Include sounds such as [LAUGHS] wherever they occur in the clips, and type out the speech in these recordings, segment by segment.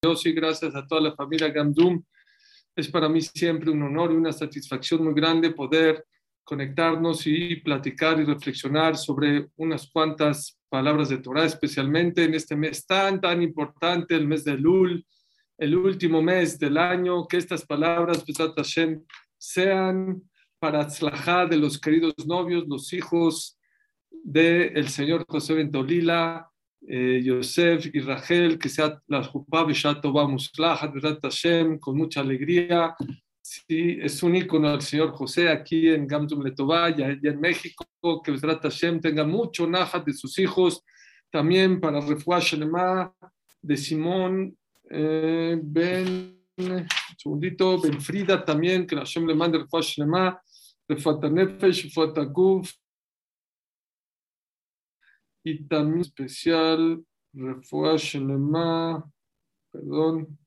Dios y gracias a toda la familia Gamdum. Es para mí siempre un honor y una satisfacción muy grande poder conectarnos y platicar y reflexionar sobre unas cuantas palabras de Torah, especialmente en este mes tan, tan importante, el mes de Lul, el último mes del año, que estas palabras, Hashem, sean para Tzlajá de los queridos novios, los hijos del señor José Bentolila, eh, Yosef y Rachel, que sea la Jupá Beshatova Muslahat, Hashem, con mucha alegría. Sí, es un ícono del señor José aquí en Gamzum Letová y en México, que Besrat Hashem tenga mucho Nahat de sus hijos, también para Refuah de Simón eh, Ben, segundito, Ben Frida también, que Hashem le mande Refuah Shelema, Refuah Tanefesh, Refuah y también especial perdón,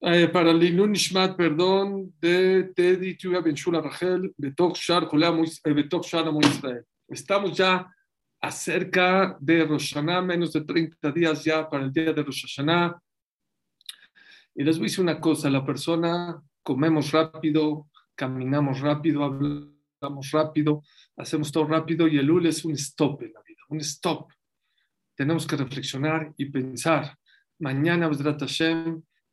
eh, para Linun Nishmat, perdón, de Teddy Tuya Benshula Rachel, Betok Shar eh, Israel. Estamos ya acerca de Rosh Hashanah, menos de 30 días ya para el día de Rosh Hashanah. Y les voy a decir una cosa, la persona comemos rápido, caminamos rápido, hablamos rápido, hacemos todo rápido y el UL es un stop en la vida, un stop. Tenemos que reflexionar y pensar. Mañana,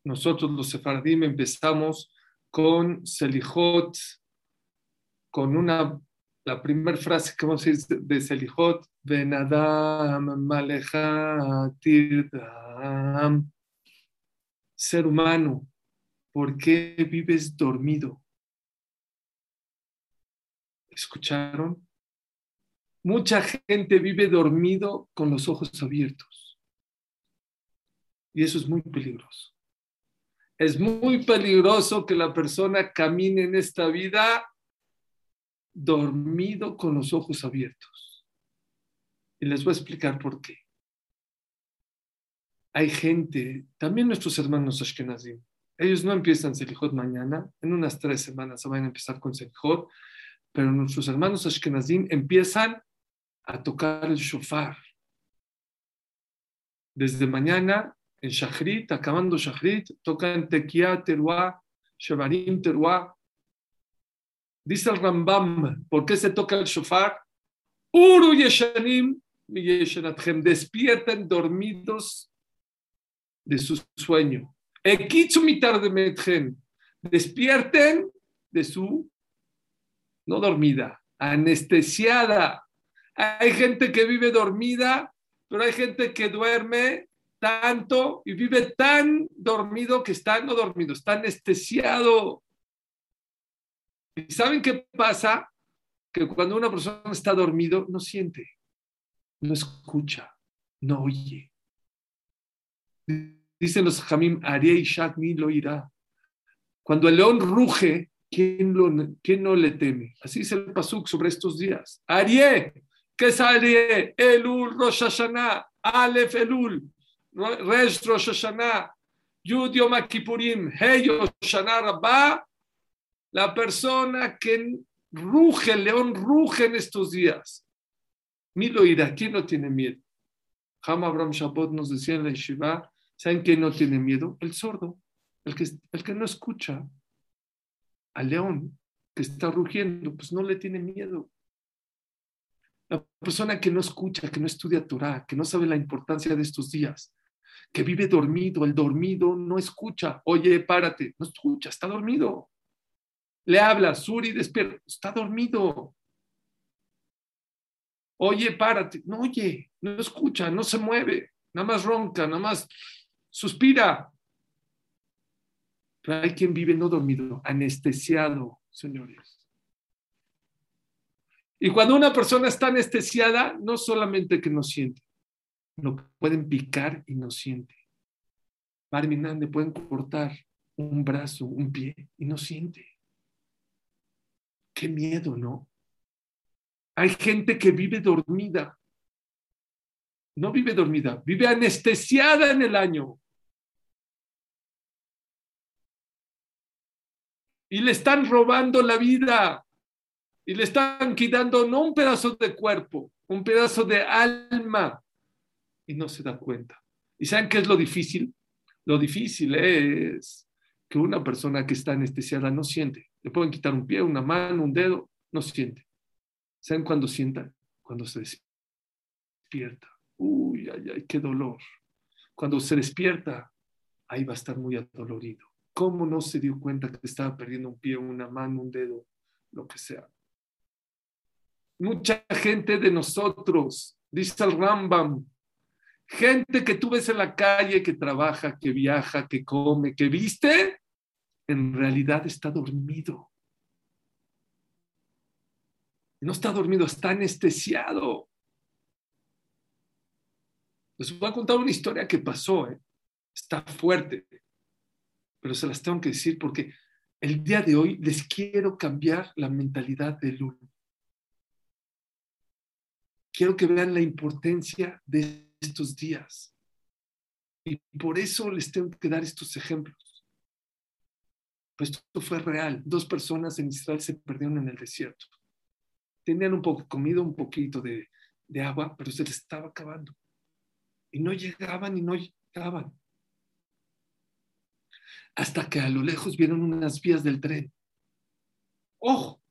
nosotros los sefardim empezamos con Selijot, con una, la primera frase que vamos a decir de Selijot, Benadam Maleja. Ser humano, ¿por qué vives dormido? ¿Escucharon? Mucha gente vive dormido con los ojos abiertos. Y eso es muy peligroso. Es muy peligroso que la persona camine en esta vida dormido con los ojos abiertos. Y les voy a explicar por qué. Hay gente, también nuestros hermanos Ashkenazim, ellos no empiezan Selijot mañana, en unas tres semanas se van a empezar con Selijot, pero nuestros hermanos Ashkenazim empiezan a tocar el shofar. Desde mañana en Shachrit, acabando Shachrit, tocan Tequia, Teruá, Shevarim, Teruá. Dice el Rambam, ¿por qué se toca el shofar? Uru Yeshanim despierten dormidos de su sueño. Ekitsu de metchen, despierten de su, no dormida, anestesiada. Hay gente que vive dormida, pero hay gente que duerme tanto y vive tan dormido que está no dormido, está anestesiado. ¿Y saben qué pasa? Que cuando una persona está dormido, no siente, no escucha, no oye. Dicen los Jamim, Arié y ni lo irá. Cuando el león ruge, ¿quién, lo, ¿quién no le teme? Así dice el Pasuk sobre estos días. Arié, ¿qué es Arié? Elul, Rosh Hashanah, Alef, Elul. Resh Rosh Hashanah, Yud Yom Kippurim, Hey la persona que ruge, el león ruge en estos días. Milo irá, ¿quién no tiene miedo? Ham Abraham Shabbat nos decía en la Yeshiva, ¿saben quién no tiene miedo? El sordo, el que, el que no escucha. Al león que está rugiendo, pues no le tiene miedo. La persona que no escucha, que no estudia Torah, que no sabe la importancia de estos días, que vive dormido. El dormido no escucha. Oye, párate. No escucha, está dormido. Le habla, Suri, despierta. Está dormido. Oye, párate. No oye, no escucha, no se mueve. Nada más ronca, nada más suspira. Pero hay quien vive no dormido, anestesiado, señores. Y cuando una persona está anestesiada, no solamente que no siente, lo pueden picar y no siente. Barminan le pueden cortar un brazo, un pie y no siente. Qué miedo, ¿no? Hay gente que vive dormida. No vive dormida, vive anestesiada en el año. Y le están robando la vida. Y le están quitando no un pedazo de cuerpo, un pedazo de alma y no se da cuenta. ¿Y saben qué es lo difícil? Lo difícil es que una persona que está anestesiada no siente. Le pueden quitar un pie, una mano, un dedo, no siente. ¿Saben cuándo sienta? Cuando se despierta. Uy, ay, ay, qué dolor. Cuando se despierta, ahí va a estar muy adolorido. ¿Cómo no se dio cuenta que estaba perdiendo un pie, una mano, un dedo, lo que sea? Mucha gente de nosotros, dice el Rambam, gente que tú ves en la calle, que trabaja, que viaja, que come, que viste, en realidad está dormido. No está dormido, está anestesiado. Les voy a contar una historia que pasó, ¿eh? está fuerte, pero se las tengo que decir porque el día de hoy les quiero cambiar la mentalidad del uno. Quiero que vean la importancia de estos días. Y por eso les tengo que dar estos ejemplos. Pues esto fue real. Dos personas en Israel se perdieron en el desierto. Tenían un poco comida, un poquito de, de agua, pero se les estaba acabando. Y no llegaban y no llegaban. Hasta que a lo lejos vieron unas vías del tren. Ojo,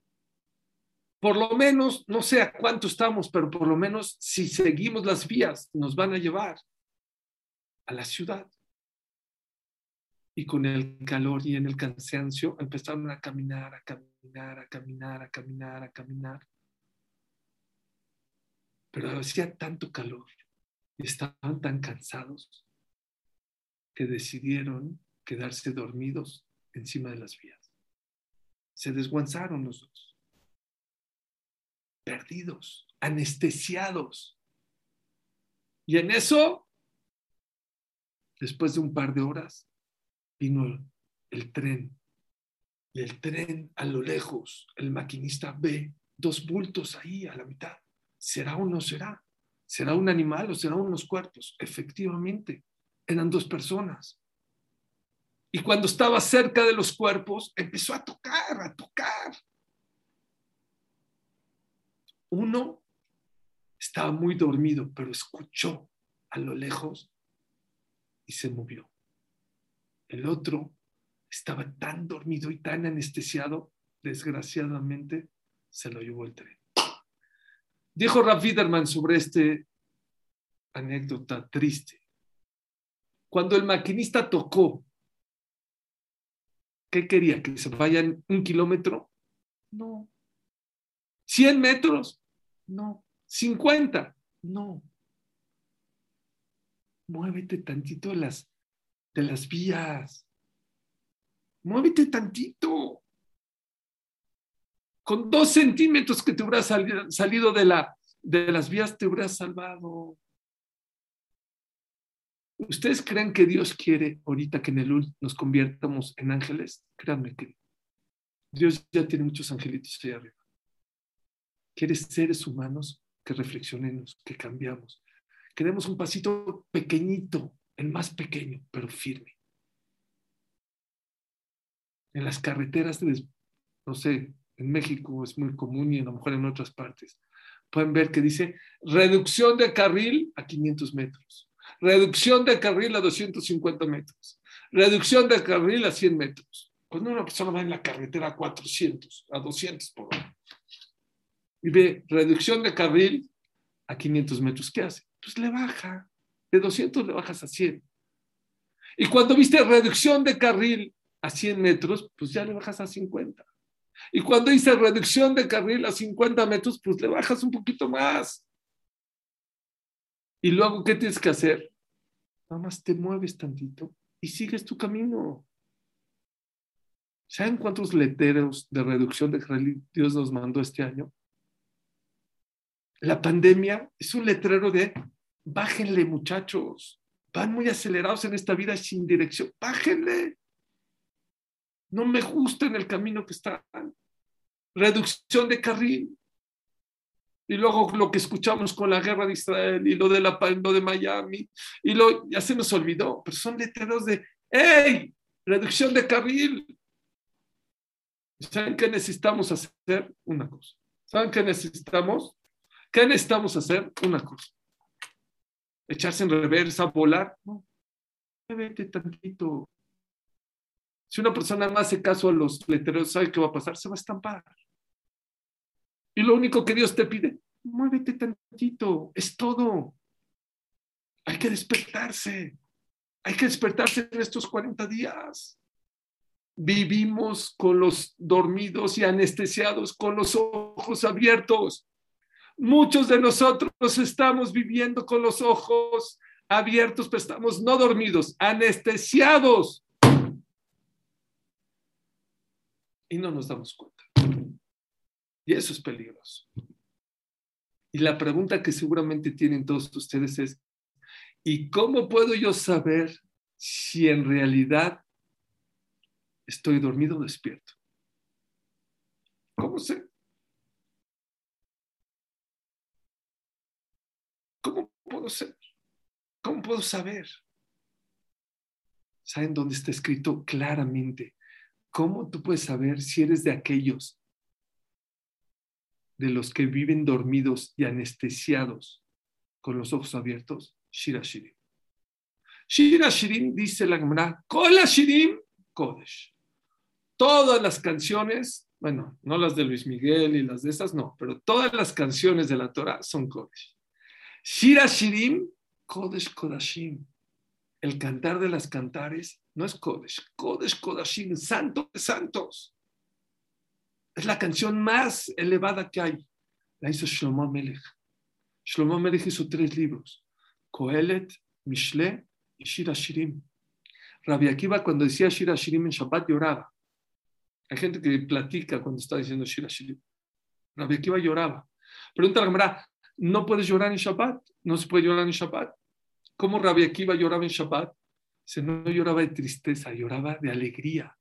por lo menos, no sé a cuánto estamos, pero por lo menos si seguimos las vías, nos van a llevar a la ciudad. Y con el calor y en el cansancio empezaron a caminar, a caminar, a caminar, a caminar, a caminar. Pero hacía tanto calor y estaban tan cansados que decidieron quedarse dormidos encima de las vías. Se desguanzaron los dos perdidos, anestesiados. Y en eso, después de un par de horas, vino el, tren. Y el tren a lo lejos, el maquinista ve dos bultos ahí a la mitad. ¿Será o no será? ¿Será un animal o será unos cuerpos? Efectivamente, eran dos personas. Y cuando estaba cerca de los cuerpos, empezó a tocar, a tocar. Uno estaba muy dormido, pero escuchó a lo lejos y se movió. El otro estaba tan dormido y tan anestesiado, desgraciadamente se lo llevó el tren. Dijo Rav Widerman sobre este anécdota triste. Cuando el maquinista tocó, ¿qué quería? ¿Que se vayan un kilómetro? No. ¿100 metros? No. 50. No. Muévete tantito de las, de las vías. Muévete tantito. Con dos centímetros que te hubieras salido de, la, de las vías, te hubieras salvado. ¿Ustedes creen que Dios quiere ahorita que en el nos conviertamos en ángeles? Créanme que Dios ya tiene muchos angelitos ahí arriba. Quiere seres humanos que reflexionemos, que cambiamos, que demos un pasito pequeñito, el más pequeño, pero firme. En las carreteras, no sé, en México es muy común y a lo mejor en otras partes, pueden ver que dice reducción de carril a 500 metros, reducción de carril a 250 metros, reducción de carril a 100 metros. Cuando una persona va en la carretera a 400, a 200 por hora, y ve reducción de carril a 500 metros, ¿qué hace? Pues le baja, de 200 le bajas a 100. Y cuando viste reducción de carril a 100 metros, pues ya le bajas a 50. Y cuando dice reducción de carril a 50 metros, pues le bajas un poquito más. Y luego, ¿qué tienes que hacer? Nada más te mueves tantito y sigues tu camino. ¿Saben cuántos letreros de reducción de carril Dios nos mandó este año? La pandemia es un letrero de bájenle muchachos, van muy acelerados en esta vida sin dirección, bájenle. No me gusta en el camino que están. Reducción de carril. Y luego lo que escuchamos con la guerra de Israel y lo de, la, lo de Miami, y lo, ya se nos olvidó, pero son letreros de, ¡hey! Reducción de carril. ¿Saben qué necesitamos hacer? Una cosa. ¿Saben qué necesitamos? ¿Qué necesitamos hacer? Una cosa. echarse en reversa, volar. No, vete tantito. Si una persona no hace caso a los letreros, ¿sabe qué va a pasar? Se va a estampar. Y lo único que Dios te pide, muévete tantito, es todo. Hay que despertarse. Hay que despertarse en estos 40 días. Vivimos con los dormidos y anestesiados, con los ojos abiertos. Muchos de nosotros estamos viviendo con los ojos abiertos, pero estamos no dormidos, anestesiados. Y no nos damos cuenta. Y eso es peligroso. Y la pregunta que seguramente tienen todos ustedes es, ¿y cómo puedo yo saber si en realidad estoy dormido o despierto? ¿Cómo sé? ¿Cómo puedo ser? ¿Cómo puedo saber? ¿Saben dónde está escrito claramente? ¿Cómo tú puedes saber si eres de aquellos de los que viven dormidos y anestesiados con los ojos abiertos? Shira Shirim. Shira Shirim dice la Gemara, Kola Shirim Kodesh. Todas las canciones, bueno, no las de Luis Miguel y las de esas, no, pero todas las canciones de la Torah son Kodesh. Shira Shirim, Kodesh Kodashim. El cantar de las cantares no es Kodesh, Kodesh Kodashim, santo de santos. Es la canción más elevada que hay. La hizo Shlomo Melech. Shlomo Melech hizo tres libros: Kohelet, Mishle y Shira Shirim. Rabbi Akiva, cuando decía Shira Shirim en Shabbat, lloraba. Hay gente que platica cuando está diciendo Shira Shirim. Rabbi Akiva lloraba. Pregunta a la Gemara, ¿no puedes llorar en Shabbat? ¿No se puede llorar en Shabbat? ¿Cómo Rabbi Akiva lloraba en Shabbat? Se no lloraba de tristeza, lloraba de alegría,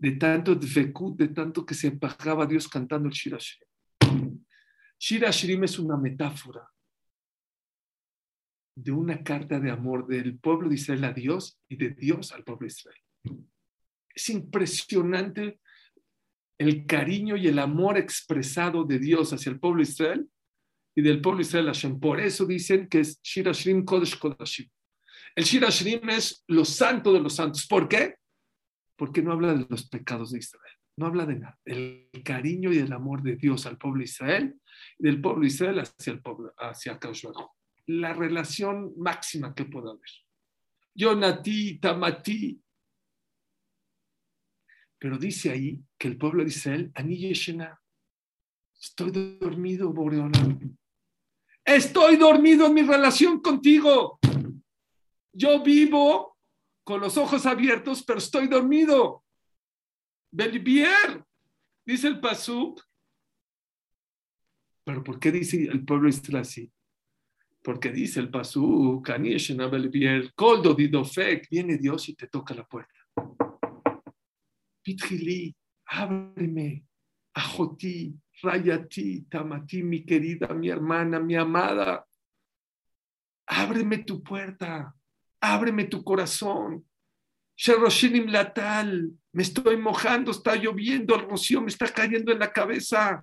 de tanto dvekut, de tanto que se empajaba a Dios cantando el Shira Shirim. Shira Shirim es una metáfora de una carta de amor del pueblo de Israel a Dios y de Dios al pueblo de Israel. Es impresionante el cariño y el amor expresado de Dios hacia el pueblo de Israel y del pueblo de Israel Hashem. Por eso dicen que es Shrim Kodesh Kodashim. El Shrim es lo santo de los santos. ¿Por qué? Porque no habla de los pecados de Israel. No habla de nada. El cariño y el amor de Dios al pueblo de Israel del pueblo de Israel hacia el pueblo, hacia La relación máxima que pueda haber. Yo nati, tamati. Pero dice ahí que el pueblo de Israel, Ani Estoy dormido, Boreolam. Estoy dormido en mi relación contigo. Yo vivo con los ojos abiertos, pero estoy dormido. Belibier, dice el Pasuk. Pero ¿por qué dice el pueblo Israel así? Porque dice el Pasuk, Koldo Didofek, viene Dios y te toca la puerta. Pitjili, ábreme, ajoti, Rayati, Tamati, mi querida, mi hermana, mi amada. Ábreme tu puerta, ábreme tu corazón. Sheroshinim Latal, me estoy mojando, está lloviendo, el rocío me está cayendo en la cabeza.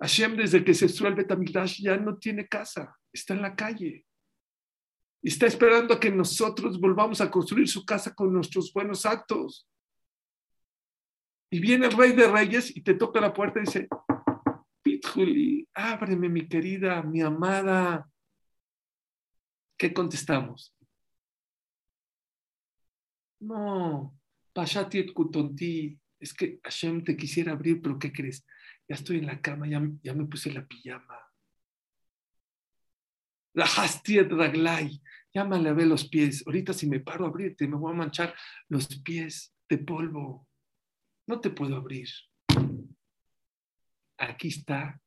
Hashem, desde que se suelve Tamildash, ya no tiene casa, está en la calle. Está esperando a que nosotros volvamos a construir su casa con nuestros buenos actos. Y viene el rey de reyes y te toca la puerta y dice, Pitjuli, ábreme mi querida, mi amada. ¿Qué contestamos? No, Pashati Kutonti, es que Hashem te quisiera abrir, pero ¿qué crees? Ya estoy en la cama, ya, ya me puse la pijama. La Hastiet Raglai, ya me lavé los pies. Ahorita si me paro a abrirte, me voy a manchar los pies de polvo no te puedo abrir. Aquí está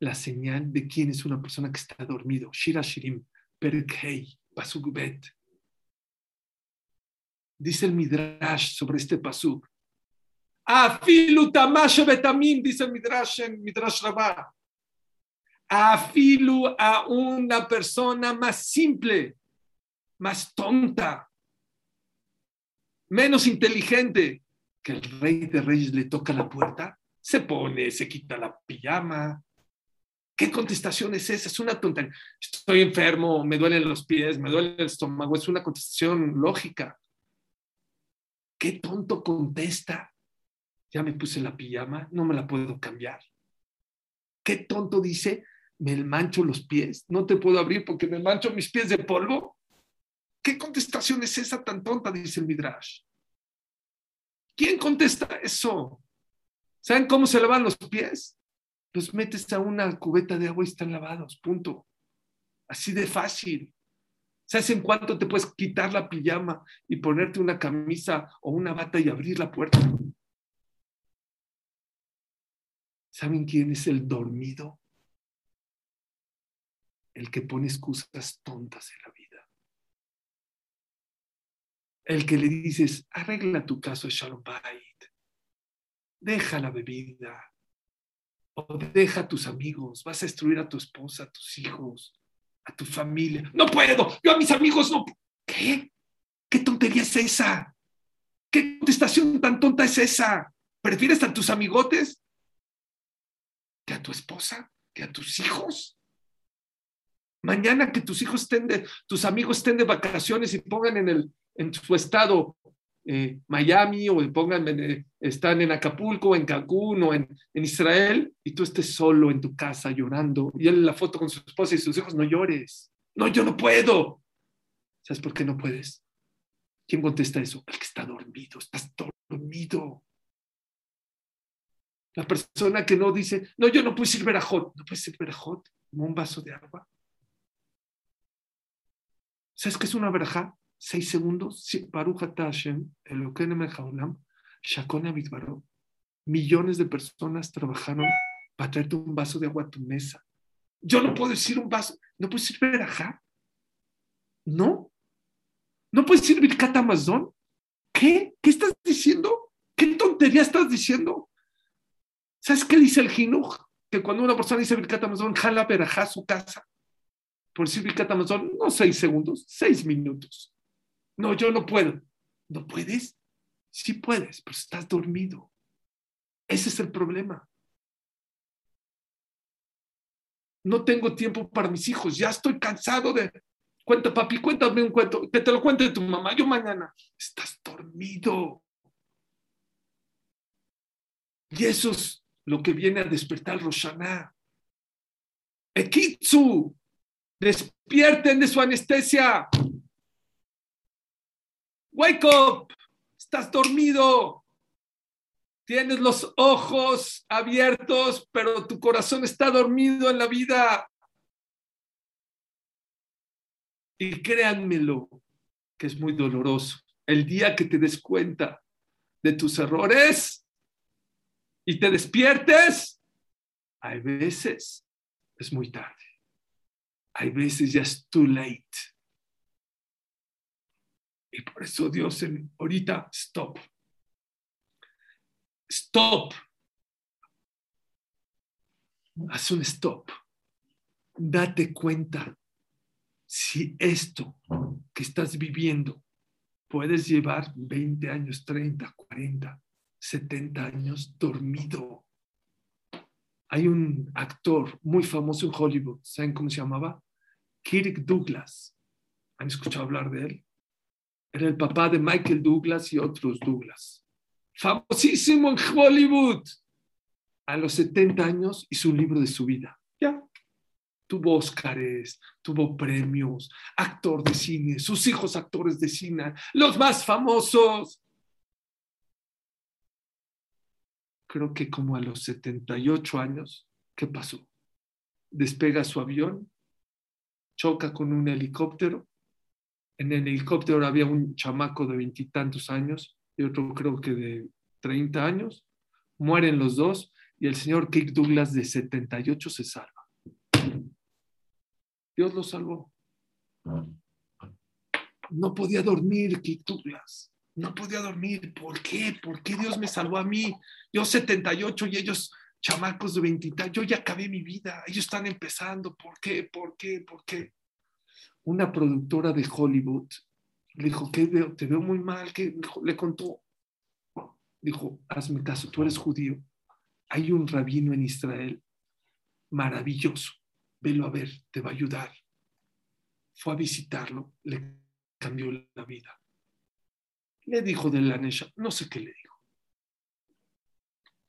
la señal de quién es una persona que está dormido. Shira Shirim, Perkhei, Pasuk Bet. Dice el Midrash sobre este Pasuk. Afilu Tamash Betamim, dice el Midrash en Midrash Rabbah. Afilu a una persona más simple, más tonta, menos inteligente, que el rey de reyes le toca la puerta, se pone, se quita la pijama, ¿Qué contestación es esa? Es una tontería. Estoy enfermo, me duelen los pies, me duele el estómago. Es una contestación lógica. ¿Qué tonto contesta? Ya me puse la pijama, no me la puedo cambiar. ¿Qué tonto dice? Me mancho los pies, no te puedo abrir porque me mancho mis pies de polvo. ¿Qué contestación es esa tan tonta? Dice el Midrash. ¿Quién contesta eso? ¿Saben cómo se lavan los pies? Los metes a una cubeta de agua y están lavados, punto. Así de fácil. ¿Sabes en cuánto te puedes quitar la pijama y ponerte una camisa o una bata y abrir la puerta? ¿Saben quién es el dormido? El que pone excusas tontas en la vida. El que le dices, arregla tu caso, Shalom Bait. Deja la bebida, deja a tus amigos, vas a destruir a tu esposa, a tus hijos, a tu familia. No puedo, yo a mis amigos no. ¿Qué? ¿Qué tontería es esa? ¿Qué contestación tan tonta es esa? ¿Prefieres a tus amigotes que a tu esposa, que a tus hijos? Mañana que tus hijos estén de, tus amigos estén de vacaciones y pongan en, el, en su estado eh, Miami o pongan, eh, están en Acapulco, en Cancún o en, en, Israel y tú estés solo en tu casa llorando y él en la foto con su esposa y sus hijos, no llores. No, yo no puedo. ¿Sabes por qué no puedes? ¿Quién contesta eso? El que está dormido, estás dormido. La persona que no dice, no, yo no puedo ir verajot, no puedes ir verajot, como un vaso de agua. ¿Sabes qué es una verajá? Seis segundos, Baruch Hashem, Shakona millones de personas trabajaron para traerte un vaso de agua a tu mesa. Yo no puedo decir un vaso, no puedo decir verajá. No. No puedes decir Birkat Amazon. ¿Qué? ¿Qué estás diciendo? ¿Qué tontería estás diciendo? ¿Sabes qué dice el Jinuj? Que cuando una persona dice Birkat Amazon, jala verajá a su casa. Por decir Birkat Amazon, no seis segundos, seis minutos. No, yo no puedo. ¿No puedes? Sí puedes, pero estás dormido. Ese es el problema. No tengo tiempo para mis hijos. Ya estoy cansado de... Cuenta, papi, cuéntame un cuento. Que te lo cuente tu mamá. Yo mañana. Estás dormido. Y eso es lo que viene a despertar Roshaná. Ekitsu, despierten de su anestesia. Wake up, estás dormido. Tienes los ojos abiertos, pero tu corazón está dormido en la vida. Y créanmelo, que es muy doloroso. El día que te des cuenta de tus errores y te despiertes, hay veces es muy tarde. Hay veces ya es too late. Y por eso Dios ahorita, stop. Stop. Haz un stop. Date cuenta si esto que estás viviendo puedes llevar 20 años, 30, 40, 70 años dormido. Hay un actor muy famoso en Hollywood, ¿saben cómo se llamaba? Kirk Douglas. ¿Han escuchado hablar de él? Era el papá de Michael Douglas y otros Douglas. Famosísimo en Hollywood. A los 70 años hizo un libro de su vida. Ya. Tuvo Óscares, tuvo premios, actor de cine, sus hijos actores de cine, los más famosos. Creo que como a los 78 años, ¿qué pasó? Despega su avión, choca con un helicóptero en el helicóptero había un chamaco de veintitantos años y otro creo que de 30 años. Mueren los dos y el señor Kirk Douglas de 78 se salva. Dios lo salvó. No podía dormir Kirk Douglas. No podía dormir. ¿Por qué? ¿Por qué Dios me salvó a mí? Yo 78 y ellos chamacos de 20. Yo ya acabé mi vida. Ellos están empezando. ¿Por qué? ¿Por qué? ¿Por qué? Una productora de Hollywood le dijo, te veo muy mal, le contó. Dijo, hazme caso, tú eres judío. Hay un rabino en Israel maravilloso, velo a ver, te va a ayudar. Fue a visitarlo, le cambió la vida. Le dijo de la Nesha, no sé qué le dijo.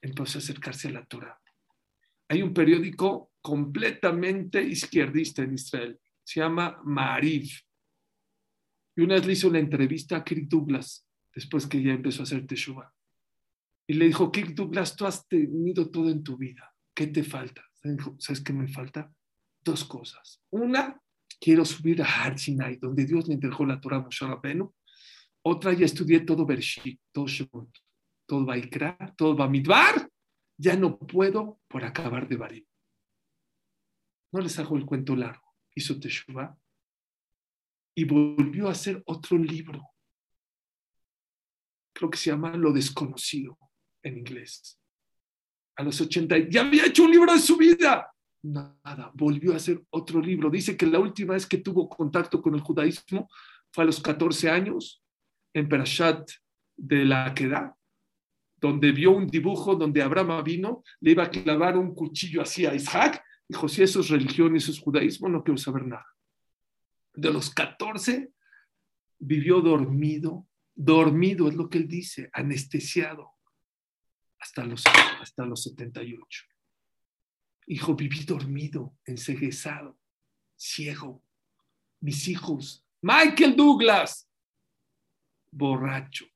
Empezó a acercarse a la Torah. Hay un periódico completamente izquierdista en Israel, se llama Mariv. Y una vez le hizo una entrevista a Kirk Douglas, después que ya empezó a hacer Teshuvah. Y le dijo, Kirk Douglas, tú has tenido todo en tu vida. ¿Qué te falta? ¿Sabes qué me falta? Dos cosas. Una, quiero subir a Har Sinai, donde Dios le entregó la Torah a Moshe. Otra, ya estudié todo Bereshit, todo Shemot, todo Baikra, todo Bamidbar. Ya no puedo por acabar de Barim. No les hago el cuento largo. Hizo Teshuvah y volvió a hacer otro libro. Creo que se llama Lo desconocido en inglés. A los 80, ya había hecho un libro de su vida. Nada, volvió a hacer otro libro. Dice que la última vez que tuvo contacto con el judaísmo fue a los 14 años en Perashat de la Queda, donde vio un dibujo donde Abraham vino, le iba a clavar un cuchillo así a Isaac. Dijo, si eso es religión, eso es judaísmo, no quiero saber nada. De los 14, vivió dormido, dormido es lo que él dice, anestesiado, hasta los, hasta los 78. Hijo, viví dormido, enseguezado, ciego. Mis hijos, Michael Douglas, borracho,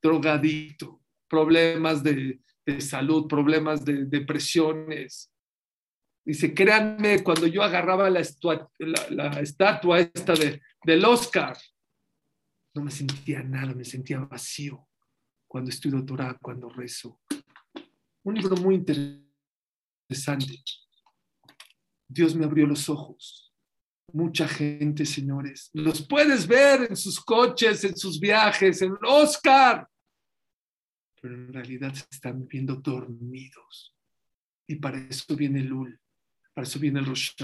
drogadito, problemas de, de salud, problemas de depresiones. Dice, créanme, cuando yo agarraba la, estatua esta de, del Oscar, no me sentía nada, me sentía vacío cuando estudio Torah, cuando rezo. Un libro muy interesante. Dios me abrió los ojos. Mucha gente, señores, los puedes ver en sus coches, en sus viajes, en Oscar, pero en realidad se están viendo dormidos. Y para eso viene el Ul, para eso viene el Rosh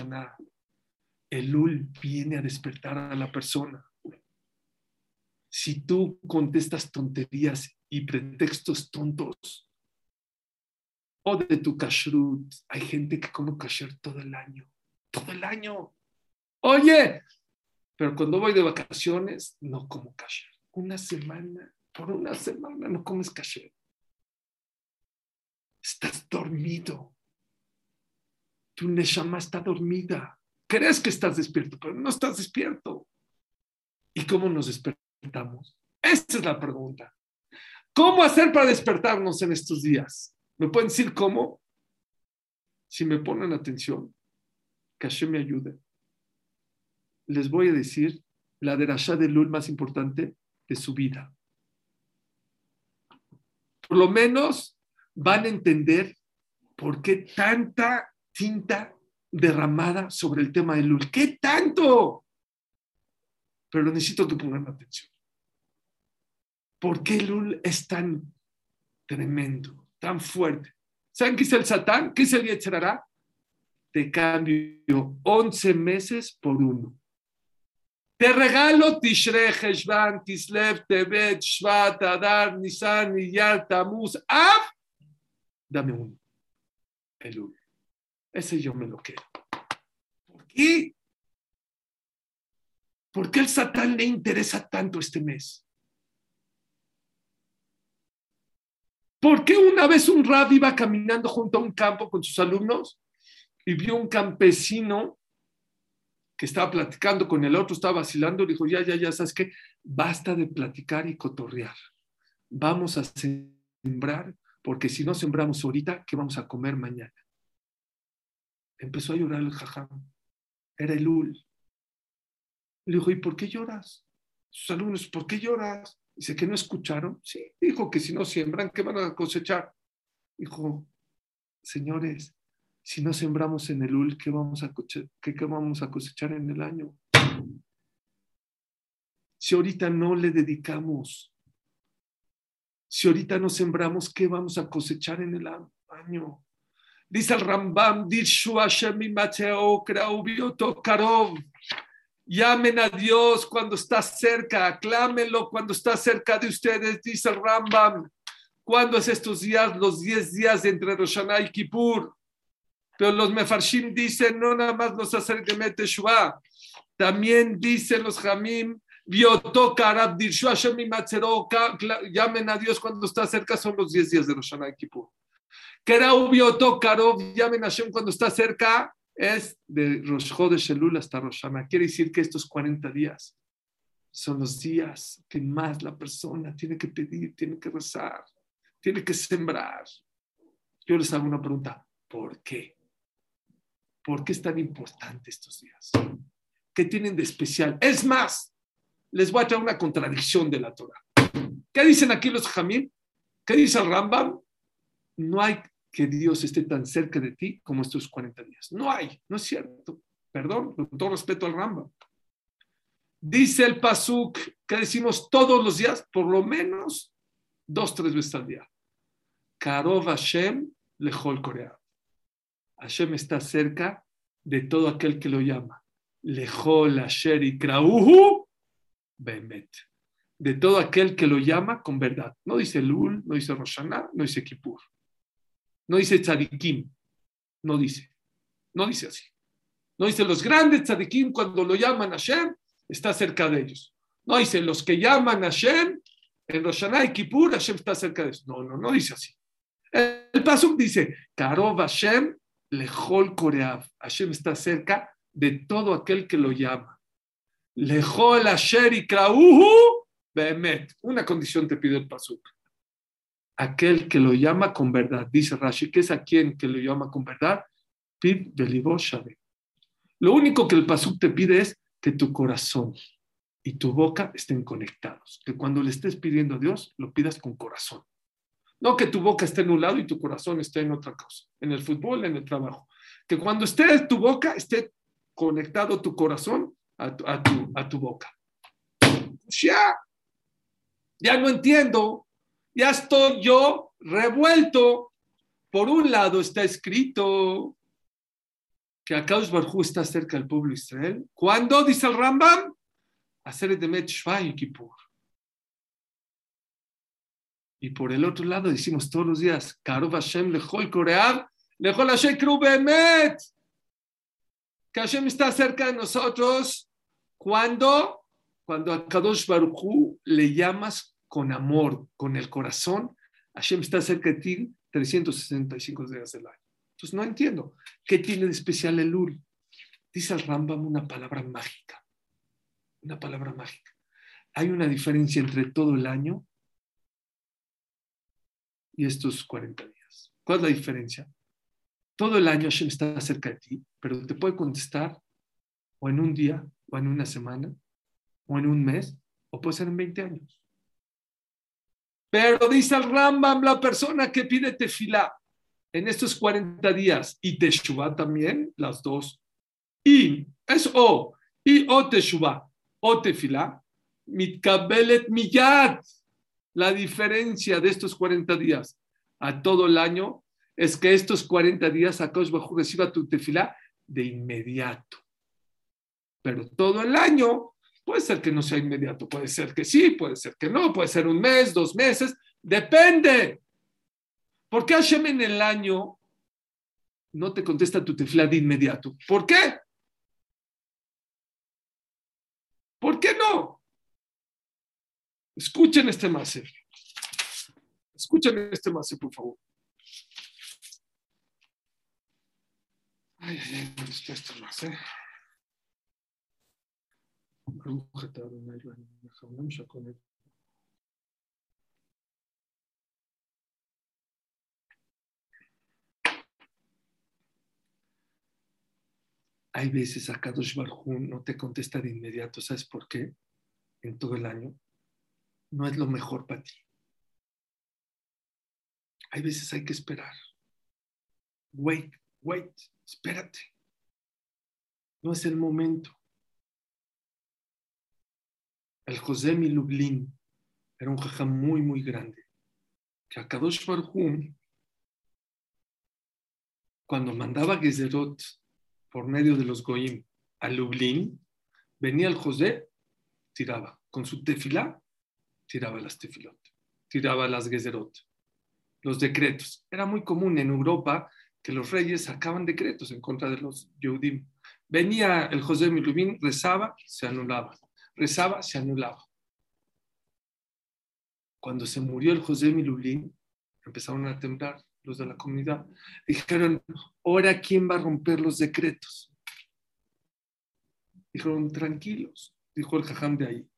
El Ul viene a despertar a la persona. Si tú contestas tonterías y pretextos tontos, o de tu kashrut. Hay gente que come kasher todo el año, todo el año. Oye, pero cuando voy de vacaciones no como kasher. Una semana, por una semana no comes kasher. Estás dormido. Tu neshama está dormida. Crees que estás despierto, pero no estás despierto. ¿Y cómo nos despertamos? Esa es la pregunta. ¿Cómo hacer para despertarnos en estos días? ¿Me pueden decir cómo? Si me ponen atención, que Hashem me ayude. Les voy a decir la derashá de Lul más importante de su vida. Por lo menos van a entender por qué tanta tinta derramada sobre el tema de Lul. ¿Qué tanto? Pero necesito que pongan atención. ¿Por qué Lul es tan tremendo? tan fuerte. ¿Saben qué es el Satán? ¿Qué es el Yetzerará? Te cambio 11 meses por uno. Te regalo Tishrei, Heshvan, Kislev, Tebet, Shvat, Adar, Nisan, Iyar, Tamuz, Av. Dame uno. El uno. Ese yo me lo quedo. ¿Por qué? ¿Por qué el Satán le interesa tanto este mes? ¿Por qué una vez un rab iba caminando junto a un campo con sus alumnos y vio un campesino que estaba platicando con el otro, estaba vacilando, dijo, ya, ya, ya, ¿sabes qué? Basta de platicar y cotorrear. Vamos a sembrar, porque si no sembramos ahorita, ¿qué vamos a comer mañana? Empezó a llorar el jajam. Era el ul. Le dijo, ¿y por qué lloras? Sus alumnos, ¿por qué lloras? Dice que no escucharon. Sí, dijo que si no siembran, ¿qué van a cosechar? Dijo, señores, si no sembramos en el UL, ¿qué vamos a, qué, qué vamos a cosechar en el año? Si ahorita no le dedicamos, si ahorita no sembramos, ¿qué vamos a cosechar en el año? Dice el Rambam, Karov. Llamen a Dios cuando está cerca, aclámenlo cuando está cerca de ustedes, dice el Rambam. ¿Cuándo es estos días? Los 10 días entre Roshaná y Kippur. Pero los mefarshim dicen, no nada más los hacer de Meteshua, también dicen los jamim, llamen a Dios cuando está cerca, son los 10 días de Rosh Hashanah y Kippur. Llamen a Hashem cuando está cerca, es de Rosh Chodesh Elul hasta Rosh. Quiere decir que estos 40 días son los días que más la persona tiene que pedir, tiene que rezar, tiene que sembrar. Yo les hago una pregunta, ¿por qué? ¿Por qué es tan importante estos días? ¿Qué tienen de especial? Es más, les voy a traer una contradicción de la Torah. ¿Qué dicen aquí los jamín? ¿Qué dice el Rambam? No hay que Dios esté tan cerca de ti como estos 40 días. No hay, no es cierto. Perdón, con todo respeto al Rambam. Dice el Pasuk que decimos todos los días, por lo menos dos, tres veces al día. Karov Hashem lejol Korea. Hashem está cerca de todo aquel que lo llama. Lejol Asher y Krauhu Bemet. De todo aquel que lo llama con verdad. No dice Lul, no dice Roshaná, no dice Kippur. No dice Tzadikim. No dice. No dice así. No dice los grandes Tzadikim cuando lo llaman Hashem, está cerca de ellos. No dice los que llaman Hashem, en Roshaná y Kippur, Hashem está cerca de ellos. No, no, no dice así. El Pasuk dice, Karov Hashem lejol Koreav. Hashem está cerca de todo aquel que lo llama. Lejol Asher y Krauhu Behemet. Una condición te pide el Pasuk. Aquel que lo llama con verdad. Dice Rashi, ¿qué es a quien que lo llama con verdad? Pid Lo único que el Pasuk te pide es que tu corazón y tu boca estén conectados. Que cuando le estés pidiendo a Dios, lo pidas con corazón. No que tu boca esté en un lado y tu corazón esté en otra cosa, en el fútbol, en el trabajo. Que cuando esté tu boca, esté conectado tu corazón a tu, a tu, boca. Ya, ya no entiendo, ya estoy yo revuelto. Por un lado está escrito que Akadosh Barjú está cerca del pueblo de Israel. ¿Cuándo? Dice el Rambam. Hacer de Kippur. Y por el otro lado decimos todos los días, Karov Hashem lejol Koreab, lejol Hashem Krubemet. Que Hashem está cerca de nosotros cuando, cuando a Kadosh Baruchu le llamas con amor, con el corazón, Hashem está cerca de ti 365 días del año. Entonces no entiendo. ¿Qué tiene de especial el Ul? Dice el Rambam una palabra mágica. Una palabra mágica. Hay una diferencia entre todo el año y estos 40 días. ¿Cuál es la diferencia? Todo el año Hashem está cerca de ti, pero te puede contestar o en un día, o en una semana, o en un mes, o puede ser en 20 años. Pero dice el Rambam, la persona que pide tefilá en estos 40 días y teshuva también, las dos, y es o, y o teshuva, o tefilá, mitkabelet miyat, la diferencia de estos 40 días a todo el año es que estos 40 días Akash Bajú reciba tu tefilá de inmediato. Pero todo el año puede ser que no sea inmediato, puede ser que sí, puede ser que no, puede ser un mes, dos meses, depende. ¿Por qué Hashem en el año no te contesta tu tefilá inmediato? ¿Por qué? ¿Por qué no? Escuchen este mase. Escuchen este mase, por favor. Ay, ay, ay, ¿dónde está este Hay veces a Kadosh Barjú no te contesta de inmediato, ¿sabes por qué? En todo el año no es lo mejor para ti. Hay veces hay que esperar. Wait, wait, espérate. No es el momento. El José Milublin era un jaja muy, muy grande. Que a Kadosh Barhum, cuando mandaba Gezerot por medio de los Goim a Lublin, venía el José, tiraba con su tefilá tiraba las tefilot, tiraba las gezerot, los decretos. Era muy común en Europa que los reyes sacaban decretos en contra de los Yehudim. Venía el José Milubín, rezaba, se anulaba. Rezaba, se anulaba. Cuando se murió el José Milubín, empezaron a temblar los de la comunidad. Dijeron, ahora quién va a romper los decretos. Dijeron, tranquilos, dijo el jajam de ahí.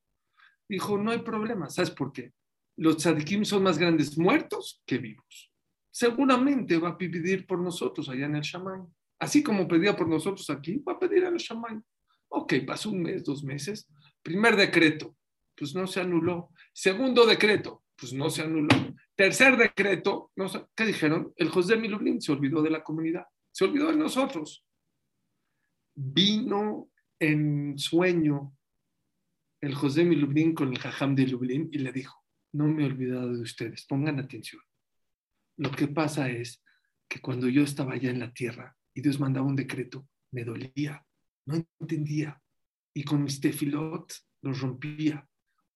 Dijo, no hay problema, ¿sabes por qué? Los tzadikim son más grandes muertos que vivos. Seguramente va a pedir por nosotros allá en el Shaman. Así como pedía por nosotros aquí, va a pedir en el Shaman. Ok, pasó un mes, dos meses. Primer decreto, pues no se anuló. Segundo decreto, pues no se anuló. Tercer decreto, no ¿qué dijeron? El José Milublin se olvidó de la comunidad, se olvidó de nosotros. Vino en sueño el José Milublin con el Jajam de Lublin y le dijo, no me he olvidado de ustedes, pongan atención. Lo que pasa es que cuando yo estaba allá en la tierra y Dios mandaba un decreto, me dolía, no entendía. Y con mis tefilot los rompía.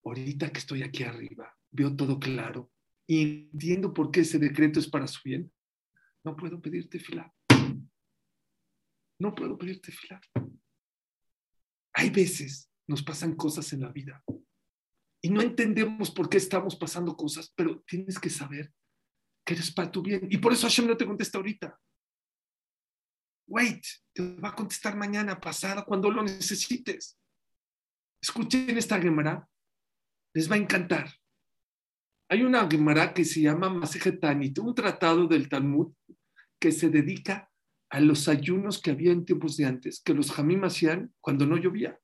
Ahorita que estoy aquí arriba, veo todo claro y entiendo por qué ese decreto es para su bien. No puedo pedirte fila. No puedo pedirte fila. Hay veces nos pasan cosas en la vida y no entendemos por qué estamos pasando cosas, pero tienes que saber que eres para tu bien. Y por eso Hashem no te contesta ahorita. Wait, te va a contestar mañana, pasada, cuando lo necesites. Escuchen esta Gemara, les va a encantar. Hay una Gemara que se llama Masejetanit, un tratado del Talmud que se dedica a los ayunos que había en tiempos de antes, que los jamim hacían cuando no llovía.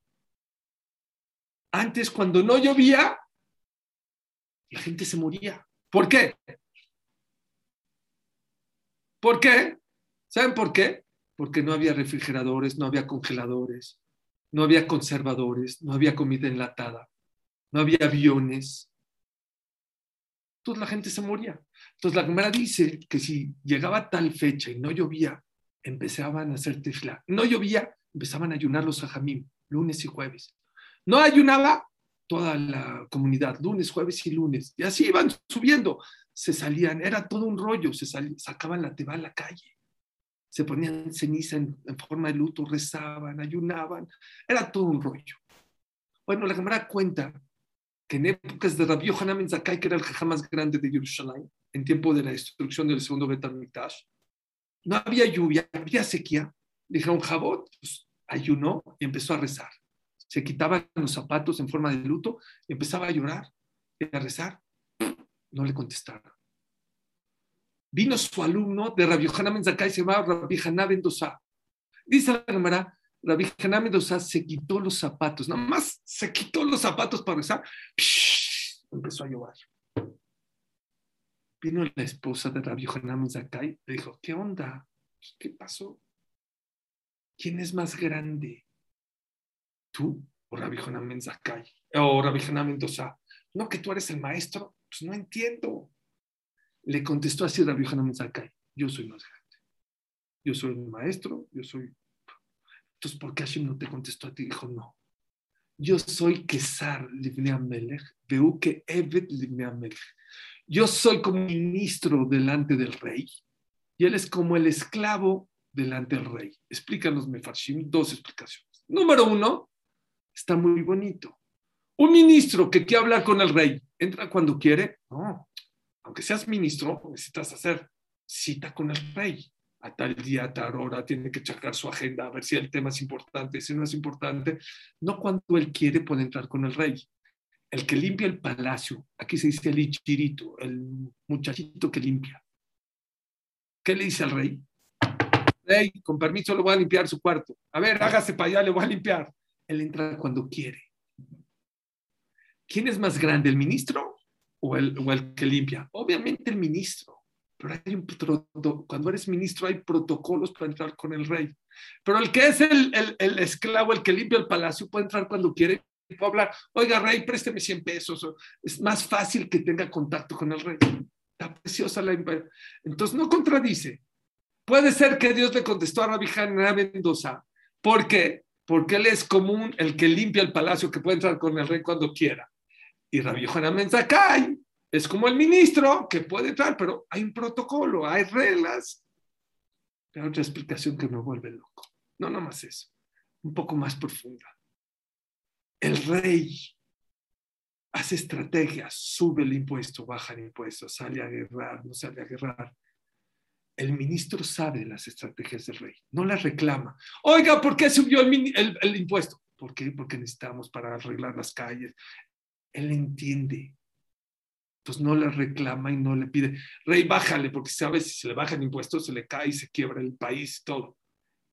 Antes, cuando no llovía, la gente se moría. ¿Por qué? ¿Por qué? ¿Saben por qué? Porque no había refrigeradores, no había congeladores, no había conservadores, no había comida enlatada, no había aviones. Entonces la gente se moría. Entonces la Gemara dice que si llegaba tal fecha y no llovía, empezaban a hacer tefla. No llovía, empezaban a ayunar los ajamim, lunes y jueves. No ayunaba toda la comunidad, lunes, jueves y lunes. Y así iban subiendo. Se salían, era todo un rollo, se sacaban la teba a la calle. Se ponían ceniza en, forma de luto, rezaban, ayunaban. Era todo un rollo. Bueno, la cámara cuenta que en épocas de Rabbi Yohanan Zakai, que era el jajá más grande de Jerusalén, en tiempo de la destrucción del segundo Betamikdash, no había lluvia, había sequía. Dijeron, Jabot, pues, ayunó y empezó a rezar se quitaban los zapatos en forma de luto empezaba a llorar y a rezar. No le contestaron. Vino su alumno de Rabbi Haná Menzakai, se llamaba Rabbi Haná Mendoza. Dice la cámara, Rabbi Haná Mendoza se quitó los zapatos, nada más se quitó los zapatos para rezar. Empezó a llorar. Vino la esposa de Rabbi Haná Menzakai, le dijo, ¿qué onda? ¿Qué pasó? ¿Quién es más grande? tú o Rabbi Hanan Zakai o Rabbi Hanan Mendoza. No, que tú eres el maestro. Pues no entiendo. Le contestó así Rabbi Hanan Zakai. Yo soy más grande. Yo soy el maestro. Yo soy. Entonces, ¿por qué Hashem no te contestó a ti? Dijo, no. Yo soy Kesar Livne Amelech, que Evet Livne. Yo soy como ministro delante del rey y él es como el esclavo delante del rey. Explícanos, Mefarshim, dos explicaciones. Número uno, está muy bonito. Un ministro que quiere hablar con el rey, ¿entra cuando quiere? No, aunque seas ministro, necesitas hacer cita con el rey. A tal día, a tal hora, tiene que checar su agenda, a ver si el tema es importante, si no es importante. No cuando él quiere puede entrar con el rey. El que limpia el palacio, aquí se dice el ichirito, el muchachito que limpia. ¿Qué le dice al rey? Rey, con permiso le voy a limpiar su cuarto. A ver, hágase para allá, le voy a limpiar. Él entra cuando quiere. ¿Quién es más grande, el ministro o el, que limpia? Obviamente el ministro. Pero hay un, cuando eres ministro hay protocolos para entrar con el rey. Pero el que es el, esclavo, el que limpia el palacio, puede entrar cuando quiere y puede hablar, oiga, rey, présteme 100 pesos. Es más fácil que tenga contacto con el rey. Está preciosa la... Entonces no contradice. Puede ser que Dios le contestó a Rabbi Hanna Mendoza, porque porque él es común el que limpia el palacio, que puede entrar con el rey cuando quiera. Y Rabbi Yohanan Menzakai es como el ministro que puede entrar, pero hay un protocolo, hay reglas. Pero otra explicación que me vuelve loco. No, no más eso. Un poco más profunda. El rey hace estrategias, sube el impuesto, baja el impuesto, sale a guerrar, no sale a guerrar. El ministro sabe las estrategias del rey, no las reclama. Oiga, ¿por qué subió el, el impuesto? ¿Por qué? Porque necesitamos para arreglar las calles. Él entiende. Entonces no le reclama y no le pide, rey, bájale, porque sabe si se le baja el impuesto, se le cae y se quiebra el país todo.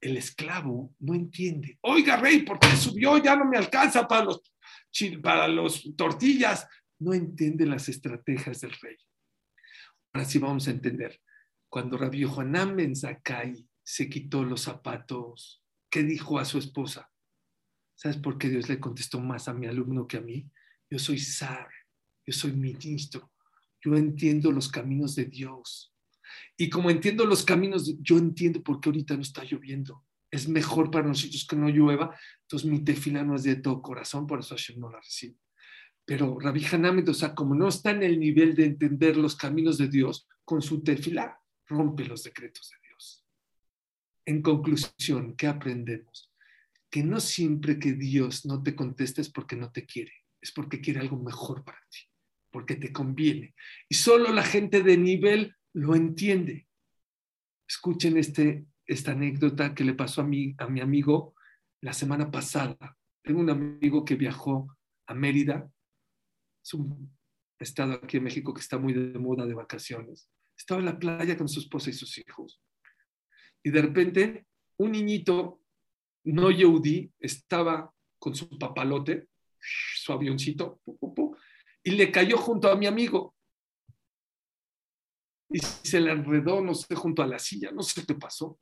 El esclavo no entiende. Oiga, rey, ¿por qué subió? Ya no me alcanza para los, para los tortillas. No entiende las estrategias del rey. Ahora sí vamos a entender. Cuando Rabbi Yohanan Ben se quitó los zapatos, ¿qué dijo a su esposa? ¿Sabes por qué Dios le contestó más a mi alumno que a mí? Yo soy zar, yo soy ministro, yo entiendo los caminos de Dios. Y como entiendo los caminos, yo entiendo por qué ahorita no está lloviendo. Es mejor para nosotros que no llueva. Entonces mi tefila no es de todo corazón, por eso Hashem no la recibe. Pero Rabbi Hanamed, o sea, como no está en el nivel de entender los caminos de Dios, con su tefila rompe los decretos de Dios. En conclusión, ¿qué aprendemos? que no siempre que Dios no te conteste es porque no te quiere, es porque quiere algo mejor para ti, porque te conviene. Y solo la gente de nivel lo entiende. Escuchen este, esta anécdota que le pasó a mi, a mi amigo la semana pasada. Tengo un amigo que viajó a Mérida, es un estado aquí en México que está muy de moda de vacaciones. Estaba en la playa con su esposa y sus hijos. Y de repente, un niñito no Yehudi estaba con su papalote, su avioncito, y le cayó junto a mi amigo. Y se le enredó, no sé, junto a la silla, no sé qué pasó.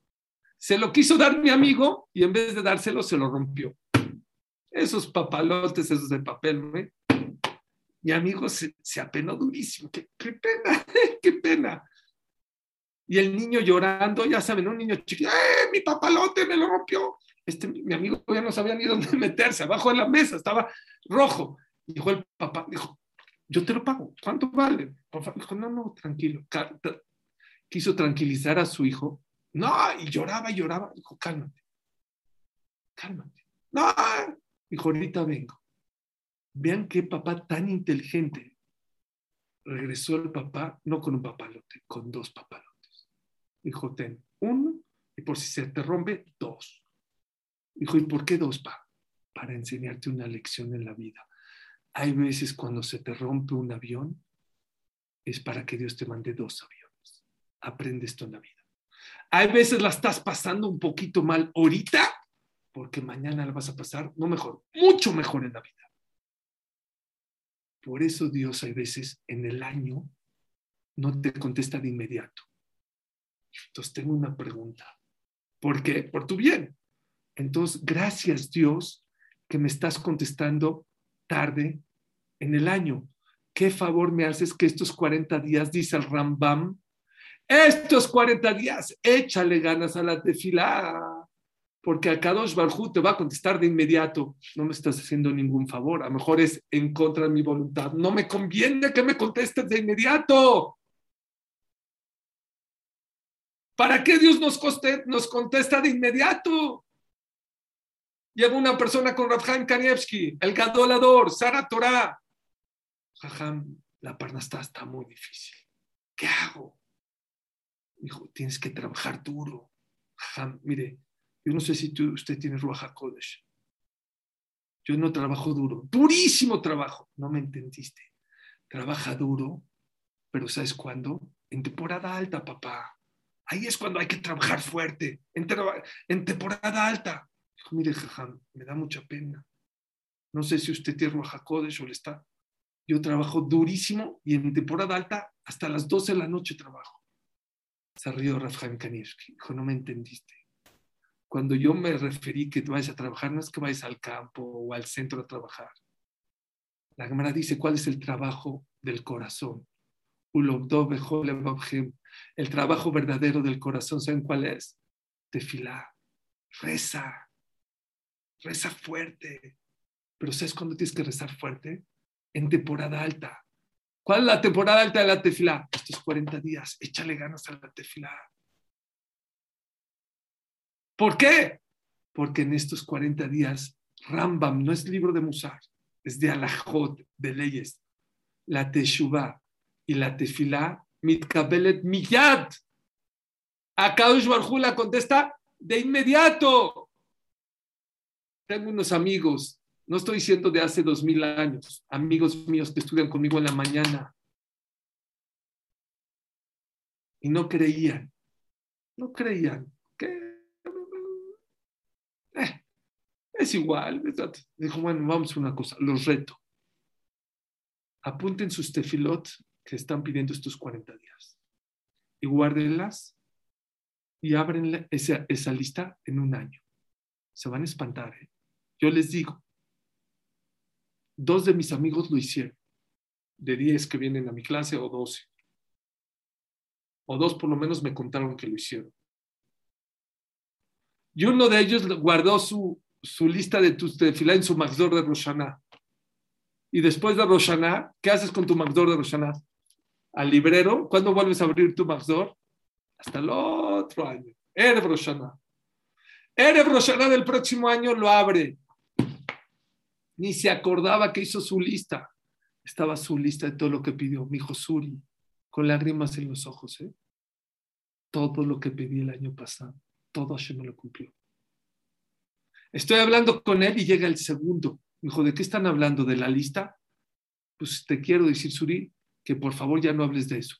Se lo quiso dar mi amigo y en vez de dárselo, se lo rompió. Esos papalotes, esos de papel. Mi amigo se, apenó durísimo. Qué, qué pena, [LAUGHS] qué pena. Y el niño llorando, ya saben, un niño chiquito, ¡eh, mi papalote me lo rompió! Este, mi amigo ya no sabía ni dónde [LAUGHS] meterse, abajo de la mesa, estaba rojo. Dijo el papá, dijo, yo te lo pago, ¿cuánto vale? Dijo, no, no, tranquilo. Quiso tranquilizar a su hijo. No, y lloraba y lloraba. Dijo, cálmate, cálmate. No, dijo, ahorita vengo. Vean qué papá tan inteligente. Regresó el papá, no con un papalote, con dos papalotes. Dijo, ten uno, y por si se te rompe, dos. Dijo, ¿y por qué dos? Pa? Para enseñarte una lección en la vida. Hay veces cuando se te rompe un avión, es para que Dios te mande dos aviones. Aprende esto en la vida. Hay veces la estás pasando un poquito mal ahorita, porque mañana la vas a pasar, no mejor, mucho mejor en la vida. Por eso Dios hay veces en el año no te contesta de inmediato. Entonces tengo una pregunta. ¿Por qué? Por tu bien. Entonces, gracias Dios que me estás contestando tarde en el año. ¿Qué favor me haces que estos 40 días, dice el Rambam, estos 40 días, échale ganas a la tefilá, porque a Kadosh Barjú te va a contestar de inmediato. No me estás haciendo ningún favor, a lo mejor es en contra de mi voluntad. No me conviene que me contestes de inmediato. ¿Para qué Dios nos, nos contesta de inmediato? Llega una persona con Rafael Kanievski, el gadolador, Sara Torah. Jajam, la parnasta está muy difícil. ¿Qué hago? Dijo, tienes que trabajar duro. Jajam, mire, yo no sé si usted tiene Ruach Kodesh. Yo no trabajo duro. Durísimo trabajo. No me entendiste. Trabaja duro, pero ¿sabes cuándo? En temporada alta, papá. Ahí es cuando hay que trabajar fuerte. En temporada alta. Dijo, mire, jajam, me da mucha pena. No sé si usted tiene Ruajacodes o le está. Yo trabajo durísimo y en temporada alta hasta las 12 de la noche trabajo. Se rió Rafael Kanirski. Dijo, no me entendiste. Cuando yo me referí que vayas a trabajar, no es que vayas al campo o al centro a trabajar. La Gemara dice, ¿cuál es el trabajo del corazón? El trabajo verdadero del corazón, ¿saben cuál es? Tefilá, reza, reza fuerte. Pero ¿sabes cuándo tienes que rezar fuerte? En temporada alta. ¿Cuál es la temporada alta de la tefila? Estos 40 días. Échale ganas a la tefila. ¿Por qué? Porque en estos 40 días, Rambam no es libro de Musar, es de Alajot, de leyes. La Teshuvah y la Tefilá, mitkabelet miyad. Akadosh la contesta de inmediato. Tengo unos amigos, no estoy diciendo de hace dos mil años, amigos míos que estudian conmigo en la mañana. Y no creían, no creían. eh, es igual. Dijo, bueno, vamos a una cosa, los reto. Apunten sus tefilot que están pidiendo estos 40 días y guárdenlas y abren esa, esa lista en un año. Se van a espantar. ¿eh? Yo les digo, dos de mis amigos lo hicieron, de 10 que vienen a mi clase o 12. O dos por lo menos me contaron que lo hicieron. Y uno de ellos guardó su, su lista de tus fila en su Magdor de Roshaná. Y después de Roshaná, ¿qué haces con tu Magdor de Roshaná? Al librero, ¿cuándo vuelves a abrir tu Magdor? Hasta el otro año. Erev Roshaná. Erev Roshaná del próximo año lo abre. Ni se acordaba que hizo su lista. Estaba su lista de todo lo que pidió. Mi hijo Suri, con lágrimas en los ojos. ¿eh? Todo lo que pedí el año pasado, todo Hashem me lo cumplió. Estoy hablando con él y llega el segundo. Me dijo, ¿de qué están hablando? ¿De la lista? Pues te quiero decir, Suri, que por favor ya no hables de eso.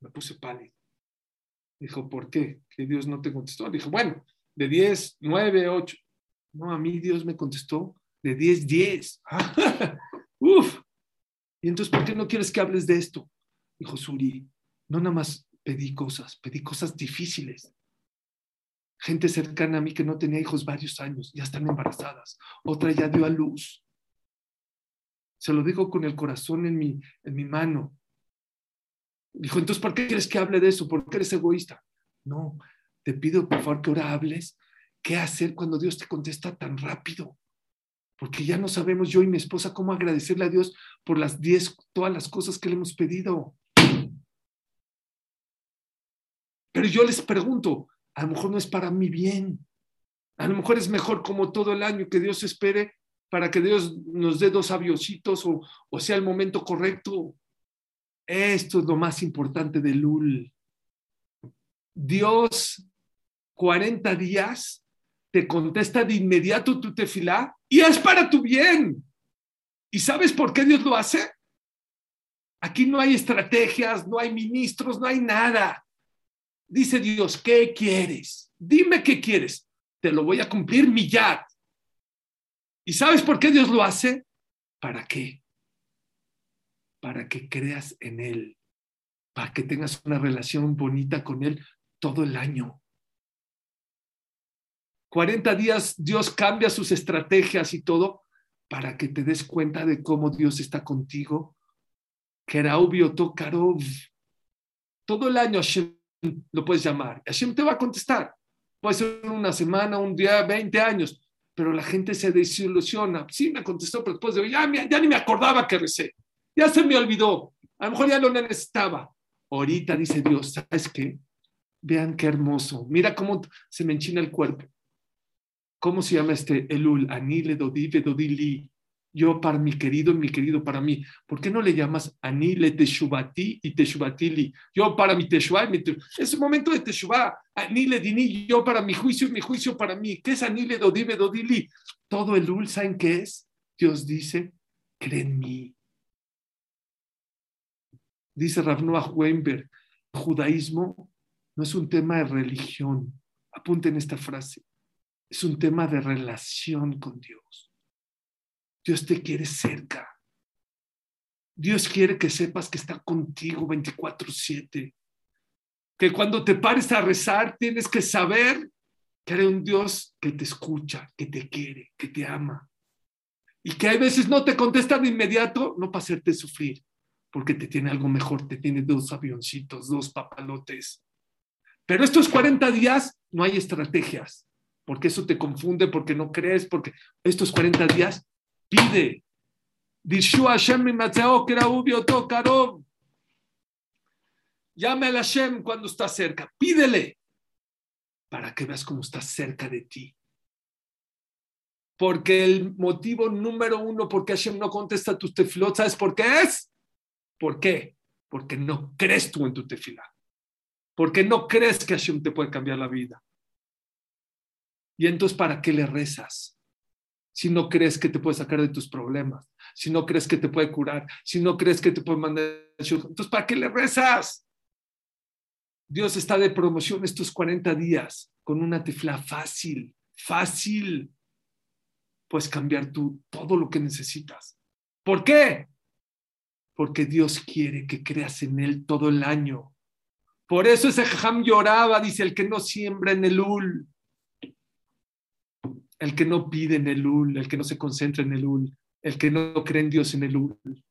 Me puse pálido. Dijo, ¿por qué? Que Dios no te contestó. Dijo, bueno, de 10, 9, 8. No, a mí Dios me contestó de 10, 10. [LAUGHS] Uf. Y entonces, ¿por qué no quieres que hables de esto? Dijo Suri, no nada más pedí cosas, pedí cosas difíciles gente cercana a mí que no tenía hijos varios años, ya están embarazadas, otra ya dio a luz. Se lo digo con el corazón en mi, en mi mano. Dijo, entonces, ¿por qué quieres que hable de eso? ¿Por qué eres egoísta? No, te pido por favor que ahora hables. ¿Qué hacer cuando Dios te contesta tan rápido? Porque ya no sabemos yo y mi esposa cómo agradecerle a Dios por las diez, todas las cosas que le hemos pedido. Pero yo les pregunto, a lo mejor no es para mi bien. A lo mejor es mejor como todo el año que Dios espere para que Dios nos dé dos aviositos o, o sea el momento correcto. Esto es lo más importante de Lul. Dios, 40 días, te contesta de inmediato tu tefilá y es para tu bien. ¿Y sabes por qué Dios lo hace? Aquí no hay estrategias, no hay ministros, no hay nada. Dice Dios, ¿qué quieres? Dime qué quieres. Te lo voy a cumplir millar. ¿Y sabes por qué Dios lo hace? ¿Para qué? Para que creas en Él, para que tengas una relación bonita con Él todo el año. 40 días Dios cambia sus estrategias y todo para que te des cuenta de cómo Dios está contigo. Keraubio Tokarov. Todo el año lo puedes llamar. Hashem te va a contestar. Puede ser una semana, un día, 20 años, pero la gente se desilusiona. Sí, me contestó, pero después de ya, ya ni me acordaba que recé. Ya se me olvidó. A lo mejor ya lo necesitaba. Ahorita dice Dios, ¿sabes qué? Vean qué hermoso. Mira cómo se me enchina el cuerpo. ¿Cómo se llama este Elul? Anile Dodive Dodili yo para mi querido y mi querido para mí. ¿Por qué no le llamas Anile Teshuvati y Teshuvatili? Yo para mi Teshuvah y mi Es un momento de Teshuvah. Anile Dini, yo para mi juicio y mi juicio para mí. ¿Qué es Anile Dodive Dodili? Todo el Ul, ¿saben qué es? Dios dice, cree en mí. Dice Rav Noah Weinberg, el judaísmo no es un tema de religión. Apunten esta frase. Es un tema de relación con Dios. Dios te quiere cerca. Dios quiere que sepas que está contigo 24/7. Que cuando te pares a rezar tienes que saber que hay un Dios que te escucha, que te quiere, que te ama. Y que hay veces no te contesta de inmediato, no para hacerte sufrir, porque te tiene algo mejor, te tiene dos avioncitos, dos papalotes. Pero estos 40 días no hay estrategias, porque eso te confunde, porque no crees, porque estos 40 días Pide. Llame al Hashem cuando está cerca. Pídele. para que veas cómo está cerca de ti. Porque el motivo número uno por qué Hashem no contesta tus tefilot, ¿sabes por qué es? ¿Por qué? Porque no crees tú en tu tefilá. Porque no crees que Hashem te puede cambiar la vida. Y entonces, ¿para qué le rezas? Si no crees que te puede sacar de tus problemas, si no crees que te puede curar, si no crees que te puede mandar. Entonces, ¿para qué le rezas? Dios está de promoción estos 40 días con una tefla fácil, fácil. Puedes cambiar tú todo lo que necesitas. ¿Por qué? Porque Dios quiere que creas en Él todo el año. Por eso ese jajam lloraba, dice, el que no siembra en el ul, el que no pide en el ul, el que no se concentra en el ul, el que no cree en Dios en el ul,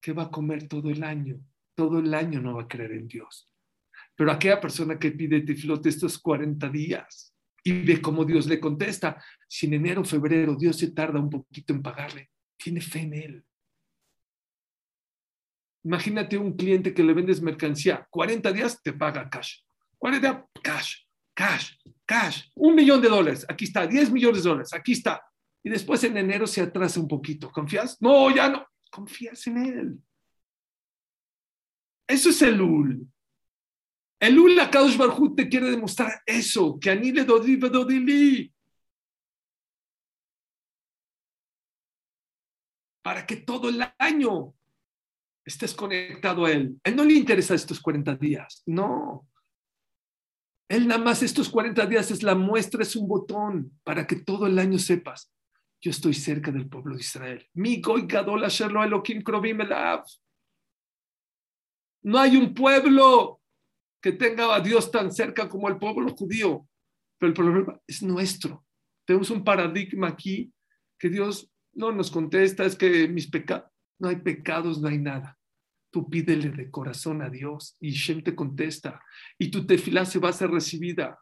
¿qué va a comer todo el año? Todo el año no va a creer en Dios. Pero aquella persona que pide tiflot estos 40 días y ve cómo Dios le contesta, si en enero febrero Dios se tarda un poquito en pagarle, tiene fe en él. Imagínate un cliente que le vendes mercancía, 40 días te paga cash. 40 cash, cash, cash, un millón de dólares, aquí está, 10 millones de dólares, aquí está. Y después en enero se atrasa un poquito. ¿Confías? No, ya no. Confías en él. Eso es el UL. El UL Kadosh Barhut te quiere demostrar eso, que Anile Dodi Dodili. Para que todo el año estés conectado a Él. Él no le interesa estos 40 días, no. Él nada más estos 40 días es la muestra, es un botón para que todo el año sepas, yo estoy cerca del pueblo de Israel. Mi gadol. No hay un pueblo que tenga a Dios tan cerca como el pueblo judío, pero el problema es nuestro. Tenemos un paradigma aquí que Dios no nos contesta, es que mis pecados, no hay pecados, no hay nada. Tú pídele de corazón a Dios y Shem te contesta y tu tefilá se va a ser recibida.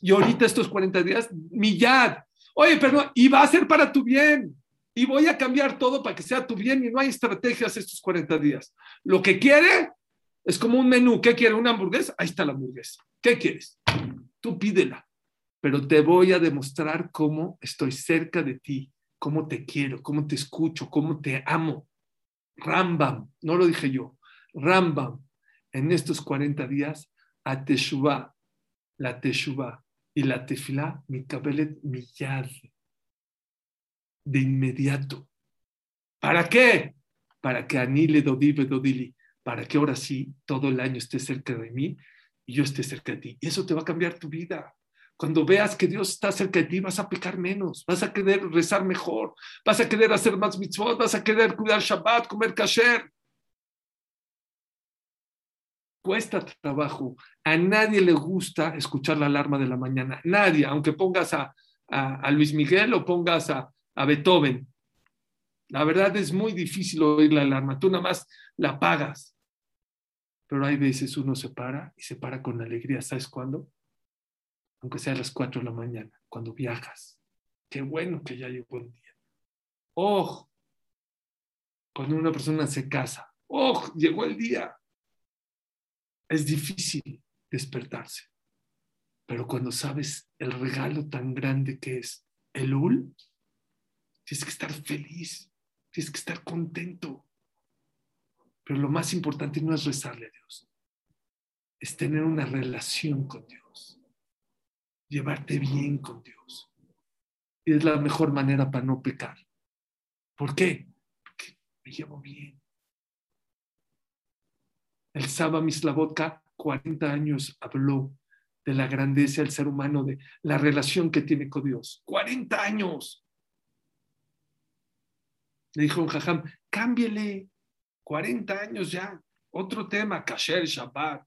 Y ahorita estos 40 días, millad. Oye, pero y va a ser para tu bien. Y voy a cambiar todo para que sea tu bien y no hay estrategias estos 40 días. Lo que quiere es como un menú. ¿Qué quiere? ¿Una hamburguesa? Ahí está la hamburguesa. ¿Qué quieres? Tú pídela. Pero te voy a demostrar cómo estoy cerca de ti, cómo te quiero, cómo te escucho, cómo te amo. Rambam, no lo dije yo, Rambam, en estos 40 días, a Teshuvah, la Teshuvah y la Tefilá, mi cabelet miyad, de inmediato. ¿Para qué? Para que anile dodive dodili, para que ahora sí todo el año esté cerca de mí y yo esté cerca de ti. Y eso te va a cambiar tu vida. Cuando veas que Dios está cerca de ti, vas a pecar menos, vas a querer rezar mejor, vas a querer hacer más mitzvot, vas a querer cuidar Shabbat, comer kasher. Cuesta trabajo. A nadie le gusta escuchar la alarma de la mañana. Nadie, aunque pongas a, a, Luis Miguel o pongas a, a Beethoven. La verdad es muy difícil oír la alarma. Tú nada más la pagas. Pero hay veces uno se para y se para con alegría. ¿Sabes cuándo? Aunque sea a las 4 de la mañana, cuando viajas. Qué bueno que ya llegó el día. ¡Oh! Cuando una persona se casa, ¡oh! Llegó el día. Es difícil despertarse. Pero cuando sabes el regalo tan grande que es el UL, tienes que estar feliz, tienes que estar contento. Pero lo más importante no es rezarle a Dios, es tener una relación con Dios llevarte bien con Dios. Y es la mejor manera para no pecar. ¿Por qué? Porque me llevo bien. El Saba Mislavotka, 40 años, habló de la grandeza del ser humano, de la relación que tiene con Dios. 40 años. Le dijo un jajam, cámbiele, 40 años ya, otro tema, kasher, Shabbat.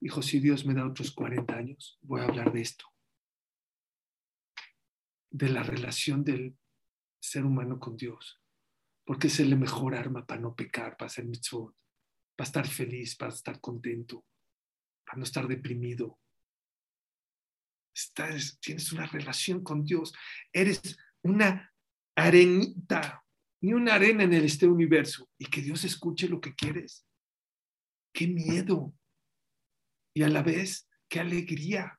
Dijo, si Dios me da otros 40 años, voy a hablar de esto de la relación del ser humano con Dios, porque es el mejor arma para no pecar, para hacer mitzvot, para estar feliz, para estar contento, para no estar deprimido. Tienes una relación con Dios, eres una arenita, ni una arena en este universo, y que Dios escuche lo que quieres. Qué miedo. Y a la vez, qué alegría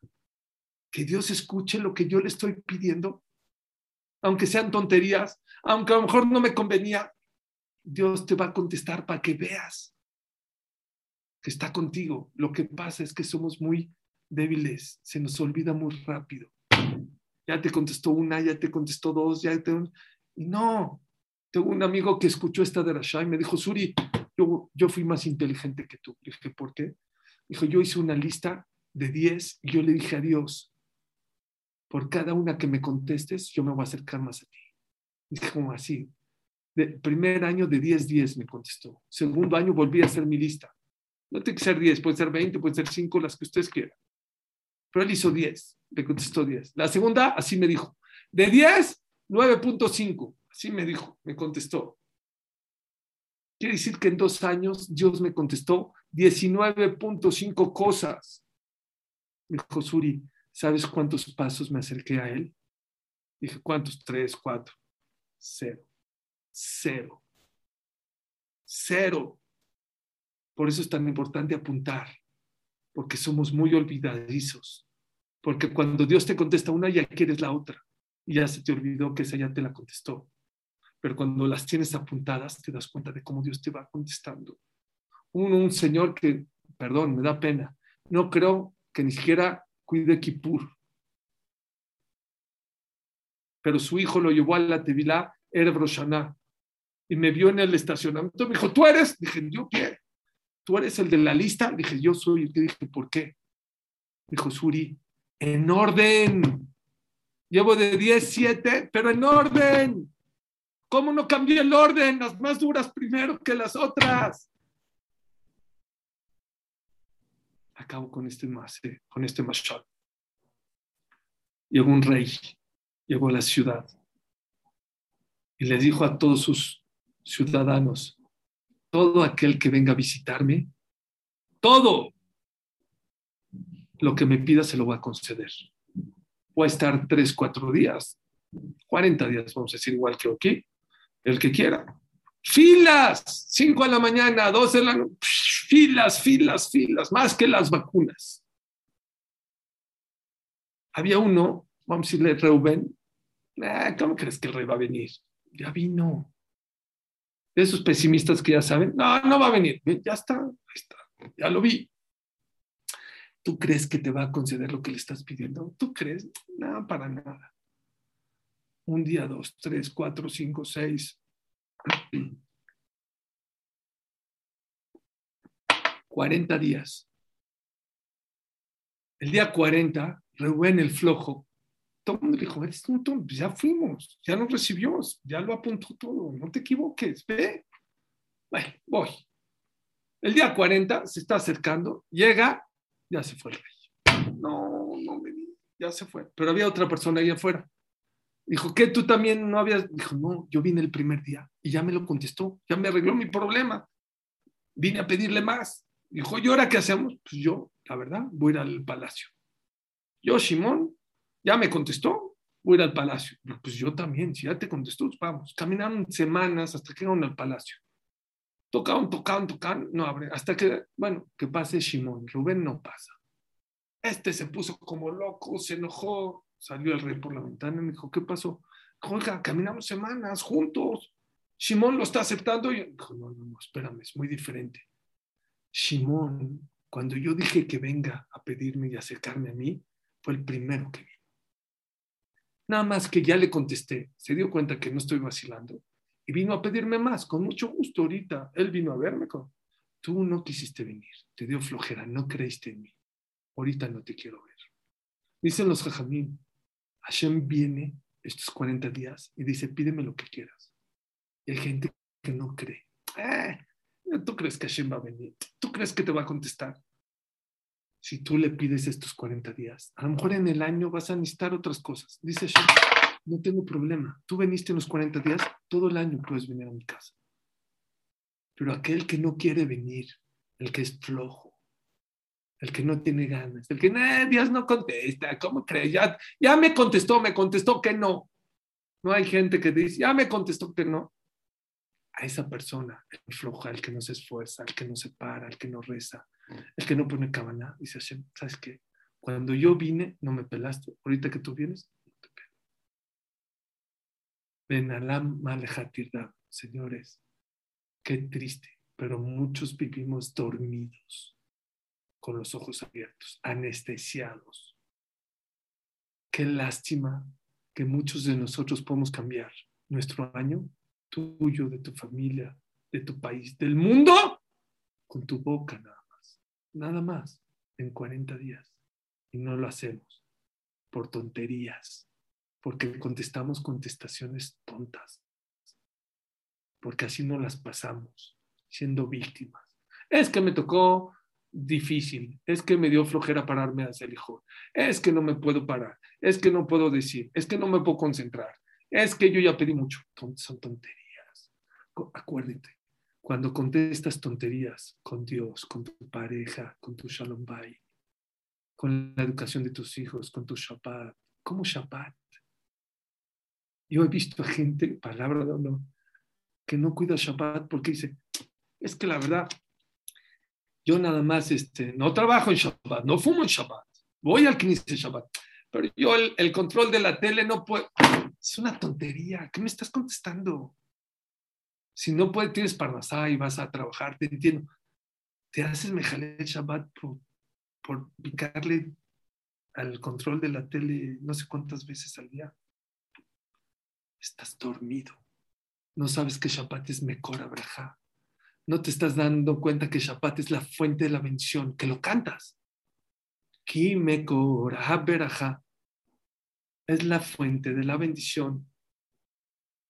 que Dios escuche lo que yo le estoy pidiendo, aunque sean tonterías, aunque a lo mejor no me convenía, Dios te va a contestar para que veas que está contigo. Lo que pasa es que somos muy débiles, se nos olvida muy rápido. Ya te contestó una, ya te contestó dos, ya te... Y no, tengo un amigo que escuchó esta de y me dijo, Suri, yo, yo fui más inteligente que tú. Le dije, ¿por qué? Dijo, yo hice una lista de 10 y yo le dije a Dios, por cada una que me contestes, yo me voy a acercar más a ti. Dije, como así. De, primer año de 10, 10 me contestó. Segundo año volví a hacer mi lista. No tiene que ser 10, puede ser 20, puede ser 5, las que ustedes quieran. Pero él hizo 10, me contestó 10. La segunda, así me dijo. De 10, 9.5. Así me dijo, me contestó. Quiere decir que en dos años Dios me contestó 19.5 cosas. Me dijo, Suri, ¿sabes cuántos pasos me acerqué a él? Dije, ¿cuántos? Tres, cuatro. Cero. Cero. Cero. Por eso es tan importante apuntar, porque somos muy olvidadizos. Porque cuando Dios te contesta una, ya quieres la otra. Y ya se te olvidó que esa ya te la contestó. Pero cuando las tienes apuntadas, te das cuenta de cómo Dios te va contestando. Un, un señor que, perdón, me da pena, no creo que ni siquiera cuide Kippur. Pero su hijo lo llevó a la Tevilá, Broshaná, y me vio en el estacionamiento. Me dijo, ¿tú eres? Dije, ¿yo qué? ¿Tú eres el de la lista? Dije, yo soy. Y dije, ¿por qué? Dijo, Suri, en orden. Llevo de 10, 7, pero en orden. ¿Cómo no cambié el orden? Las más duras primero que las otras. Acabo con este más, con este mashal. Llegó un rey, llegó a la ciudad y le dijo a todos sus ciudadanos, todo aquel que venga a visitarme, todo lo que me pida se lo voy a conceder. Voy a estar tres, cuatro días, 40 días, vamos a decir igual que aquí, el que quiera. Filas, 5 de la mañana, 12 de la noche, filas, filas, filas, más que las vacunas. Había uno, vamos a decirle Reuben, ah, ¿cómo crees que el rey va a venir? Ya vino. Esos pesimistas que ya saben, no, no va a venir, ya está, ahí está, ya lo vi. ¿Tú crees que te va a conceder lo que le estás pidiendo? ¿Tú crees? No, para nada un día, dos, tres, cuatro, cinco, seis. Cuarenta días. El día cuarenta, Rubén el flojo, todo el mundo dijo, eres un ya fuimos, ya nos recibió, ya lo apuntó todo, no te equivoques, ve. Voy. El día 40 se está acercando, llega, ya se fue el rey. No, no me ya se fue. Pero había otra persona ahí afuera. Dijo, ¿qué tú también no habías? Dijo, no, yo vine el primer día y ya me lo contestó, ya me arregló mi problema. Vine a pedirle más. Dijo, ¿y ahora qué hacemos? Pues yo, la verdad, voy a ir al palacio. Yo, Simón, ya me contestó, voy a ir al palacio. Pues yo también, si ya te contestó, pues vamos. Caminaron semanas hasta que llegaron al palacio. Tocaron, tocaron, tocaron, no abre. Hasta que, bueno, que pase Simón. Rubén no pasa. Este se puso como loco, se enojó, Salió el rey por la ventana y me dijo, ¿qué pasó? Oiga, caminamos semanas juntos. Simón lo está aceptando. Y dijo, no, no, no, espérame, es muy diferente. Simón, cuando yo dije que venga a pedirme y acercarme a mí, fue el primero que vino. Nada más que ya le contesté, se dio cuenta que no estoy vacilando y vino a pedirme más, con mucho gusto ahorita. Él vino a verme con, tú no quisiste venir, te dio flojera, no creíste en mí. Ahorita no te quiero ver. Dicen los jajamín, Hashem viene estos 40 días y dice, pídeme lo que quieras. Y hay gente que no cree. Eh, ¿Tú crees que Hashem va a venir? ¿Tú crees que te va a contestar? Si tú le pides estos 40 días, a lo mejor en el año vas a necesitar otras cosas. Dice Hashem, no tengo problema. Tú veniste en los 40 días, todo el año puedes venir a mi casa. Pero aquel que no quiere venir, el que es flojo, el que no tiene ganas, el que Dios no contesta, ¿cómo crees? Ya, me contestó, me contestó que no. No hay gente que dice, ya me contestó que no. A esa persona, el floja, el que no se esfuerza, el que no se para, el que no reza, el que no pone cabana, dice ¿sabes qué? Cuando yo vine, no me pelaste. Ahorita que tú vienes, no te pelo. Benalam señores, qué triste, pero muchos vivimos dormidos, con los ojos abiertos, anestesiados. Qué lástima que muchos de nosotros podemos cambiar nuestro año, tuyo, de tu familia, de tu país, del mundo, con tu boca nada más. Nada más, en 40 días. Y no lo hacemos por tonterías, porque contestamos contestaciones tontas, porque así no las pasamos, siendo víctimas. Es que me tocó difícil, es que me dio flojera pararme hacia el hijo, es que no me puedo parar, es que no puedo decir, es que no me puedo concentrar, es que yo ya pedí mucho. Son tonterías. Acuérdate, cuando contestas tonterías con Dios, con tu pareja, con tu shalom bay, con la educación de tus hijos, con tu Shabbat, ¿cómo Shabbat? Yo he visto a gente, palabra de honor, que no cuida Shabbat porque dice, es que la verdad, yo nada más este, no trabajo en Shabbat, no fumo en Shabbat, voy al de Shabbat, pero yo el, control de la tele no puedo. Es una tontería, ¿qué me estás contestando? Si no puedes, tienes parnasá y vas a trabajar, te entiendo. Te haces mejalet Shabbat por, por picarle al control de la tele no sé cuántas veces al día. Estás dormido. No sabes que Shabbat es Mekora Braja no te estás dando cuenta que Shabbat es la fuente de la bendición, que lo cantas. Ki es la fuente de la bendición.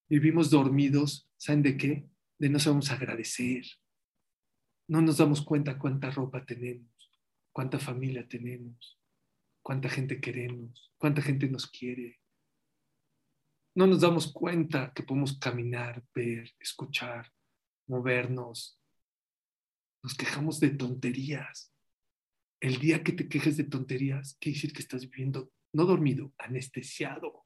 Vivimos dormidos, ¿saben de qué? De no sabemos agradecer. No nos damos cuenta cuánta ropa tenemos, cuánta familia tenemos, cuánta gente queremos, cuánta gente nos quiere. No nos damos cuenta que podemos caminar, ver, escuchar, movernos. Nos quejamos de tonterías. El día que te quejes de tonterías, quiere decir que estás viviendo, no dormido, anestesiado.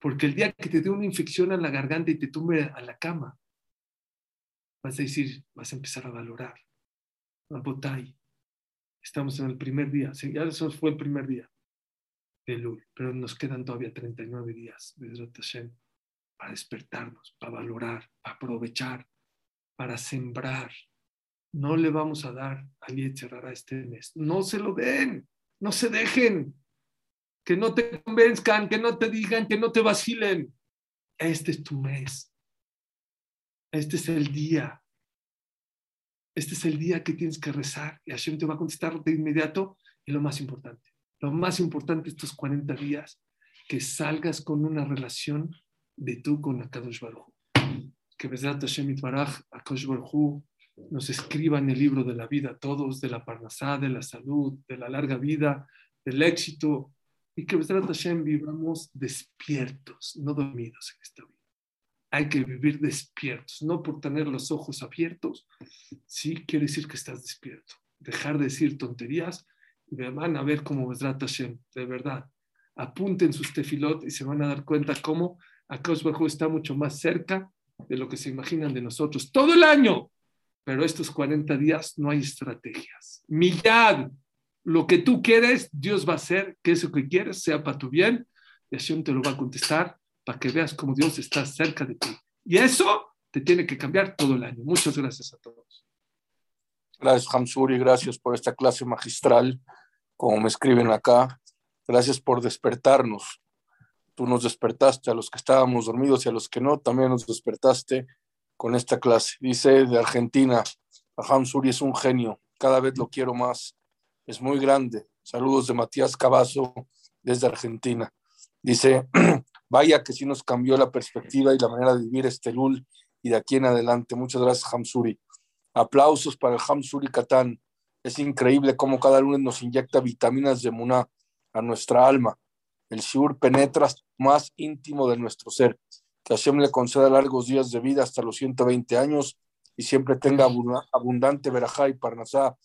Porque el día que te dé una infección en la garganta y te tumbe a la cama, vas a decir, vas a empezar a valorar. Botay. Estamos en el primer día, ya eso fue el primer día de Lul, pero nos quedan todavía 39 días de Hashem para despertarnos, para valorar, para aprovechar, para sembrar. No le vamos a dar a cerrar a este mes. No se lo den, no se dejen. Que no te convenzcan, que no te digan, que no te vacilen. Este es tu mes. Este es el día. Este es el día que tienes que rezar y Hashem te va a contestar de inmediato. Y lo más importante, lo más importante estos 40 días, que salgas con una relación de tú con Akadosh Baruj Que Besrat Hashem Itbaraj, Akadosh Baruj nos escriba en el libro de la vida todos, de la parnasá, de la salud, de la larga vida, del éxito, y que Besrat Hashem vivamos despiertos, no dormidos en esta vida. Hay que vivir despiertos, no por tener los ojos abiertos, sí quiere decir que estás despierto. Dejar de decir tonterías y van a ver cómo Besrat Hashem, de verdad. Apunten sus tefilot y se van a dar cuenta cómo Akash Bajo está mucho más cerca de lo que se imaginan de nosotros todo el año, pero estos 40 días no hay estrategias. Millad, lo que tú quieres, Dios va a hacer que eso que quieres sea para tu bien y Hashem te lo va a contestar para que veas cómo Dios está cerca de ti. Y eso te tiene que cambiar todo el año. Muchas gracias a todos. Gracias, Hamsuri, gracias por esta clase magistral, como me escriben acá. Gracias por despertarnos tú nos despertaste a los que estábamos dormidos y a los que no, también nos despertaste con esta clase. Dice de Argentina, Aham es un genio, cada vez lo quiero más, es muy grande. Saludos de Matías Cavazo desde Argentina. Dice, [CLEARS THROAT] vaya que sí nos cambió la perspectiva y la manera de vivir este LUL y de aquí en adelante. Muchas gracias, Hamsuri. Aplausos para el Hamsuri Catán. Es increíble cómo cada lunes nos inyecta vitaminas de Muná a nuestra alma el Shiur penetra más íntimo de nuestro ser. Que Hashem le conceda largos días de vida hasta los 120 años y siempre tenga abundante verajá y parnasá.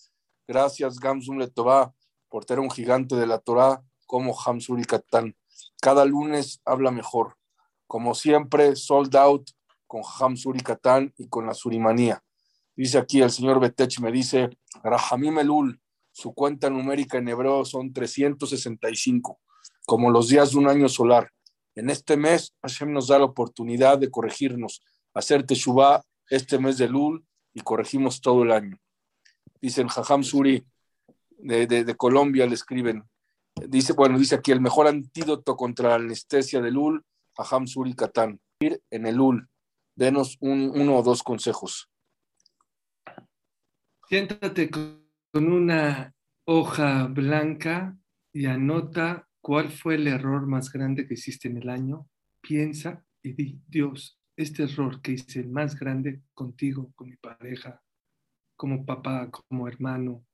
Gracias, Gamsum Letová, por tener un gigante de la Torah como Hamsur y Katán. Cada lunes habla mejor. Como siempre, sold out con Hamsur y Katán y con la Surimanía. Dice aquí el señor Betech, me dice, Rahamim Elul, su cuenta numérica en hebreo son 365, como los días de un año solar. En este mes, Hashem nos da la oportunidad de corregirnos, hacer Teshuvah este mes de Lul y corregimos todo el año. Dicen Jajam Suri de, Colombia, le escriben, dice, bueno, dice aquí el mejor antídoto contra la anestesia de Lul, Jajam Suri Katán, ir en el Lul. Denos un, uno o dos consejos. Siéntate con una hoja blanca y anota cuál fue el error más grande que hiciste en el año. Piensa y di, Dios, este error que hice el más grande contigo, con mi pareja, como papá, como hermano,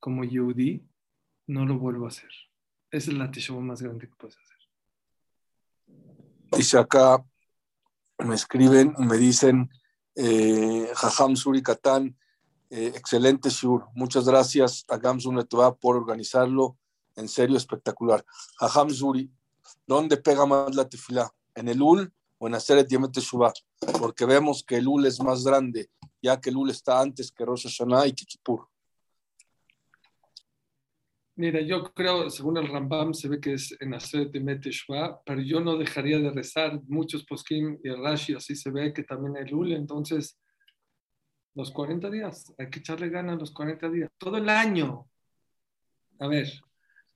como Yehudi, no lo vuelvo a hacer. Esa es la teshuva más grande que puedes hacer. Dice acá, me escriben me dicen, eh, Jajam Suri eh, excelente Shur. Muchas gracias a Gamsun por organizarlo. En serio, espectacular. Jajam Suri, ¿dónde pega más la tefilá? ¿En el UL o en hacer el Teshuvah? Porque vemos que el UL es más grande, ya que el UL está antes que Rosh Hashanah y Kikipur. Mira, yo creo, según el Rambam, se ve que es en Aseret Teshuvah, pero yo no dejaría de rezar. Muchos poskim y Rashi así se ve que también el UL, entonces los 40 días, hay que echarle ganas los 40 días, todo el año. A ver,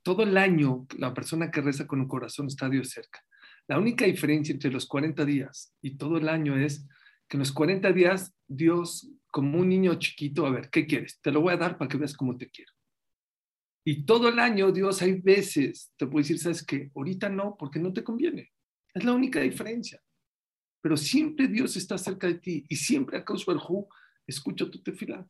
todo el año la persona que reza con un corazón está Dios cerca. La única diferencia entre los 40 días y todo el año es que en los 40 días Dios, como un niño chiquito, a ver, ¿qué quieres? Te lo voy a dar para que veas cómo te quiero. Y todo el año Dios hay veces te puede decir, ¿sabes qué? Ahorita no, porque no te conviene. Es la única diferencia. Pero siempre Dios está cerca de ti y siempre a causa del escucho tu tefila.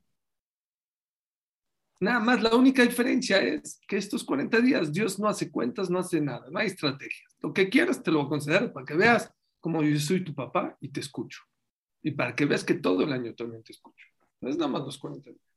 Nada más, la única diferencia es que estos 40 días Dios no hace cuentas, no hace nada, no hay estrategias. Lo que quieras te lo voy a conceder para que veas cómo yo soy tu papá y te escucho. Y para que veas que todo el año también te escucho. No es nada más los 40 días.